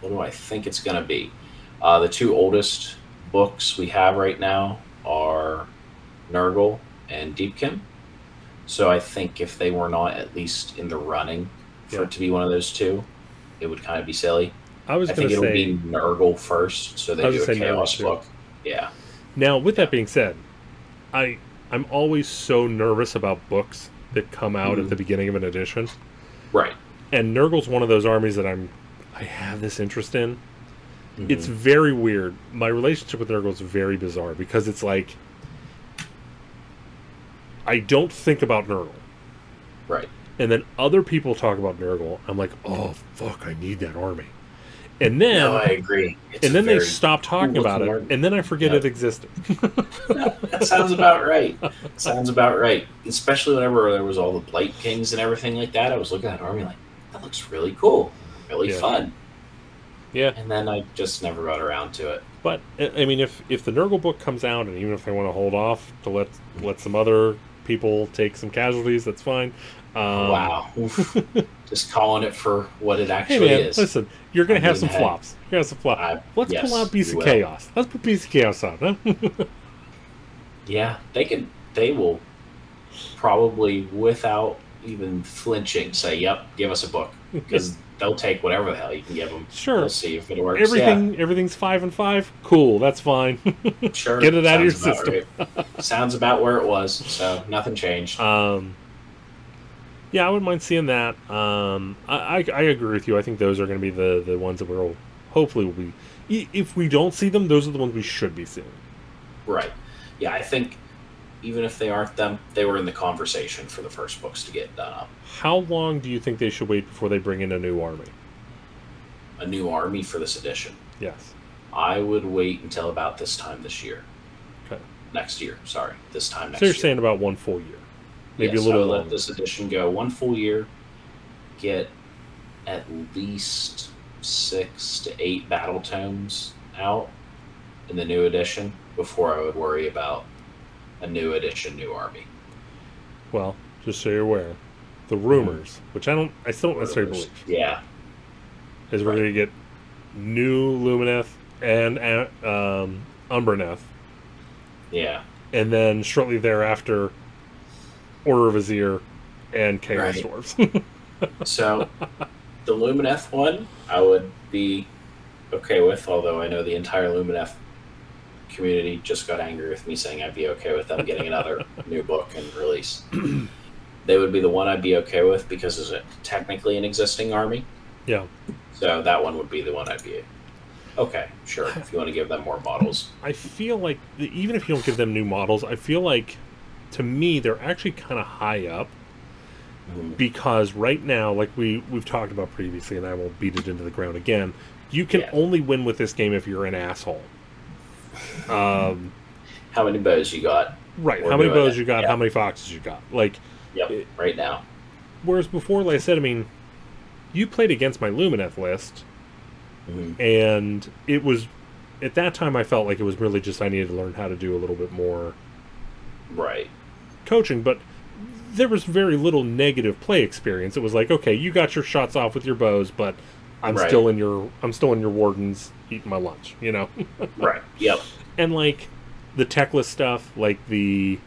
what do I think it's going to be? Uh, the two oldest books we have right now are Nurgle and Deepkin. So I think if they were not at least in the running for Yeah. it to be one of those two, it would kind of be silly. I was I going think to it'll say be Nurgle first, so they do a Chaos book. Yeah, now. With that being said, I I'm always so nervous about books that come out at Mhm. the beginning of an edition. right. and Nurgle's one of those armies that I'm I have this interest in. Mhm. It's very weird. My relationship with Nurgle is very bizarre because it's like I don't think about Nurgle. right. And then other people talk about Nurgle. I'm like, oh fuck, I need that army. And then No, I agree. It's and then they stop talking about it, army. and then I forget Yeah. it existed. [laughs] [laughs] that sounds about right. Sounds about right. Especially whenever there was all the Blight Kings and everything like that. I was looking at that army like, that looks really cool, really Yeah. fun. Yeah. And then I just never got around to it. But I I mean, if if the Nurgle book comes out, and even if I want to hold off to let let some other people take some casualties, that's fine. Um, wow. [laughs] Just calling it for what it Hey actually man, is. listen, you're gonna I have some hey. flops. You're gonna have some flops. Let's yes, pull out Beast we of. Chaos. Let's put Beast of Chaos on. Huh? [laughs] Yeah, they can. They will probably, without even flinching, say, "Yep, give us a book," [laughs] because they'll take whatever the hell you can give them. Sure. We'll see if it works. Everything, everything's five and five. Cool, that's fine. sure. get it out of your Sounds about right. Sounds about where it was. So nothing changed. um, yeah, I wouldn't mind seeing that. Um, I, I, I agree with you. I think those are going to be the the ones that we'll hopefully will be. If we don't see them, those are the ones we should be seeing. Right. Yeah, I think even if they aren't them, they were in the conversation for the first books to get done up. How long do you think they should wait before they bring in a new army? A new army for this edition. Yes. I would wait until about this time this year. Okay. Next year, sorry. This time next year. So you're year. saying about one full year, maybe Yes, a little I would longer. let this edition go one full year, get at least six to eight battle tomes out in the new edition before I would worry about a new edition, new army. Well, just so you're aware, the rumors, which I don't, I still don't necessarily believe, Yeah, is we're Right. going to get new Lumineth and um, Umbraneth, yeah, and then shortly thereafter, Order of Azyr and Chaos Right. Dwarves. [laughs] So the Lumineth one, I would be okay with, although I know the entire Lumineth community just got angry with me saying I'd be okay with them getting another [laughs] new book and release. they would be the one I'd be okay with because it's a, technically an existing army. yeah, So that one would be the one I'd be okay, sure. If you want to give them more models. I feel like the- even if you don't give them new models, I feel like to me they're actually kind of high up Mhm. because right now, like we we've talked about previously, and I won't beat it into the ground again. You can Yeah. only win with this game if you're an asshole. Um, How many bows you got? right? How many bows it, you got? yeah. How many foxes you got? Like, Yep, It- right now. whereas before, like I said, I mean, you played against my Lumineth list, Mhm. and it was at that time I felt like it was really just I needed to learn how to do a little bit more Right. Coaching, but there was very little negative play experience. It was like, okay, you got your shots off with your bows, but I'm Right. still in your I'm still in your wardens eating my lunch, you know. [laughs] Right. Yep. and like the Teclis stuff, like the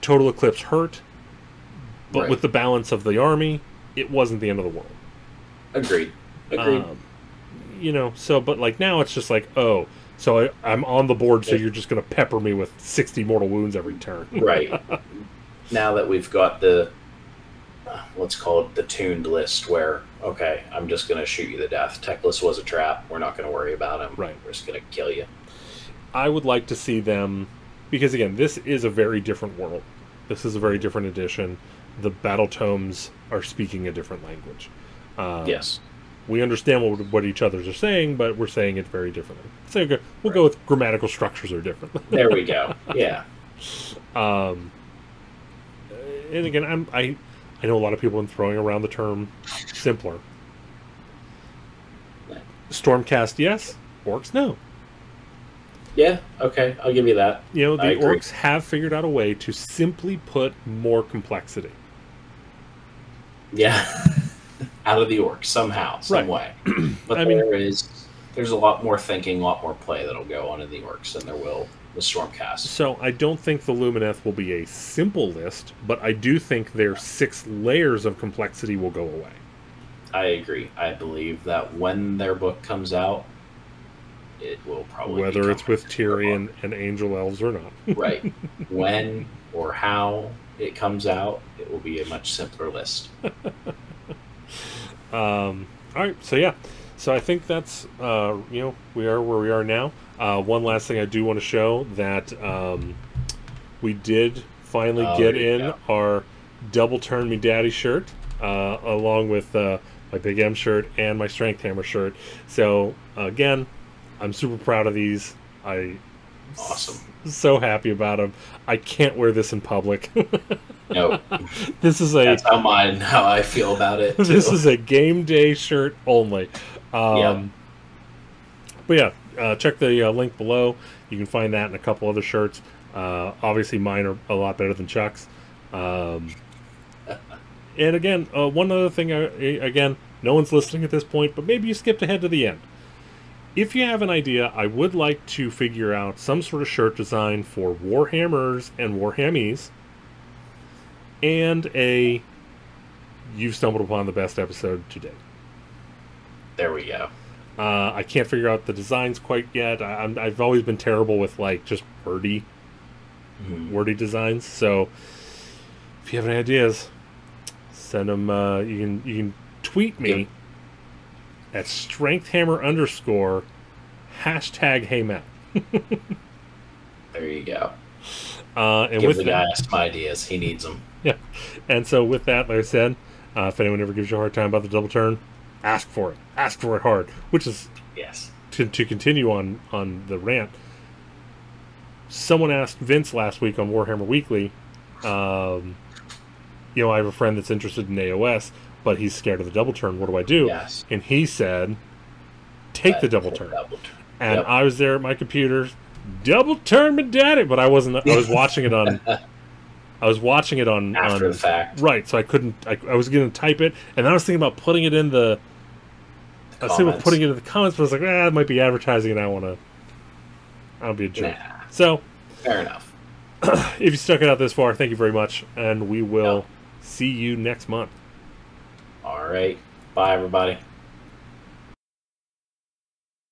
Total Eclipse hurt, but Right. with the balance of the army, it wasn't the end of the world. Agreed. Agreed. Um, you know, so but like now it's just like, oh, so I, I'm on the board, so you're just gonna pepper me with sixty mortal wounds every turn. [laughs] right. now that we've got the uh, let's call it the tuned list where okay, I'm just gonna shoot you to death. Teclis was a trap. We're not gonna worry about him. Right. We're just gonna kill you. I would like to see them because again, this is a very different world. This is a very different edition. The battle tomes are speaking a different language. Um, yes. We understand what what each others are saying, but we're saying it very differently. So we'll go- go with grammatical structures are different. [laughs] There we go. Yeah. Um, and again, I'm I I know a lot of people have been throwing around the term simpler. Stormcast, yes. Orcs, no. Yeah. Okay. I'll give you that. You know, the orcs have figured out a way to simply put more complexity. Yeah. [laughs] Out of the orc somehow, some Right. way. [clears throat] But I mean- there is there's a lot more thinking, a lot more play that'll go on in the orcs than there will with Stormcast. So I don't think the Lumineth will be a simple list, but I do think their six layers of complexity will go away. I agree. I believe that when their book comes out, it will probably Whether it's with Tyrion and Angel Elves or not. [laughs] right? when or how it comes out, it will be a much simpler list. [laughs] Um, all right, so yeah, so I think that's uh, you know we are where we are now. Uh, one last thing I do want to show that um, we did finally Oh, get in go. our double turn me daddy shirt uh, along with uh, my big M shirt and my strength hammer shirt. So again, I'm super proud of these. I Awesome. so happy about them. I can't wear this in public. [laughs] No, [laughs] this is a that's how mine how I feel about it. [laughs] this is a game day shirt only. Um, Yeah. But yeah, uh, check the uh, link below. You can find that and a couple other shirts. Uh, obviously, mine are a lot better than Chuck's. Um, [laughs] and again, uh, one other thing. I, again, no one's listening at this point, but maybe you skipped ahead to the end. If you have an idea, I would like to figure out some sort of shirt design for Warhammers and Warhammies, and a you've stumbled upon the best episode to date. there we go. Uh, I can't figure out the designs quite yet. I, I'm, I've always been terrible with like just wordy, Mhm. wordy designs. So if you have any ideas, send them. Uh, you can you can tweet me at strengthhammer underscore hashtag hey Matt. [laughs] There you go. Uh, and Give with the that, guy some ideas. He needs them. Yeah. And so with that, like I said, uh, if anyone ever gives you a hard time about the double turn, ask for it. Ask for it hard. Which is Yes. to, to continue on on the rant. Someone asked Vince last week on Warhammer Weekly. Um, you know, I have a friend that's interested in AOS, but he's scared of the double turn. What do I do? Yes. And he said, "Take the double turn." Double turn. And Yep. I was there at my computer, double turn me daddy, but I wasn't. I was [laughs] watching it on. I was watching it on After on the fact. Right, so I couldn't. I, I was going to type it, and I was thinking about putting it in the. I was thinking about putting it in the comments, but I was like, ah, it might be advertising, and I want to. I'll be a jerk. Nah. So, Fair enough. [clears throat] if you stuck it out this far, thank you very much, and we will see you next month. All right. Bye, everybody.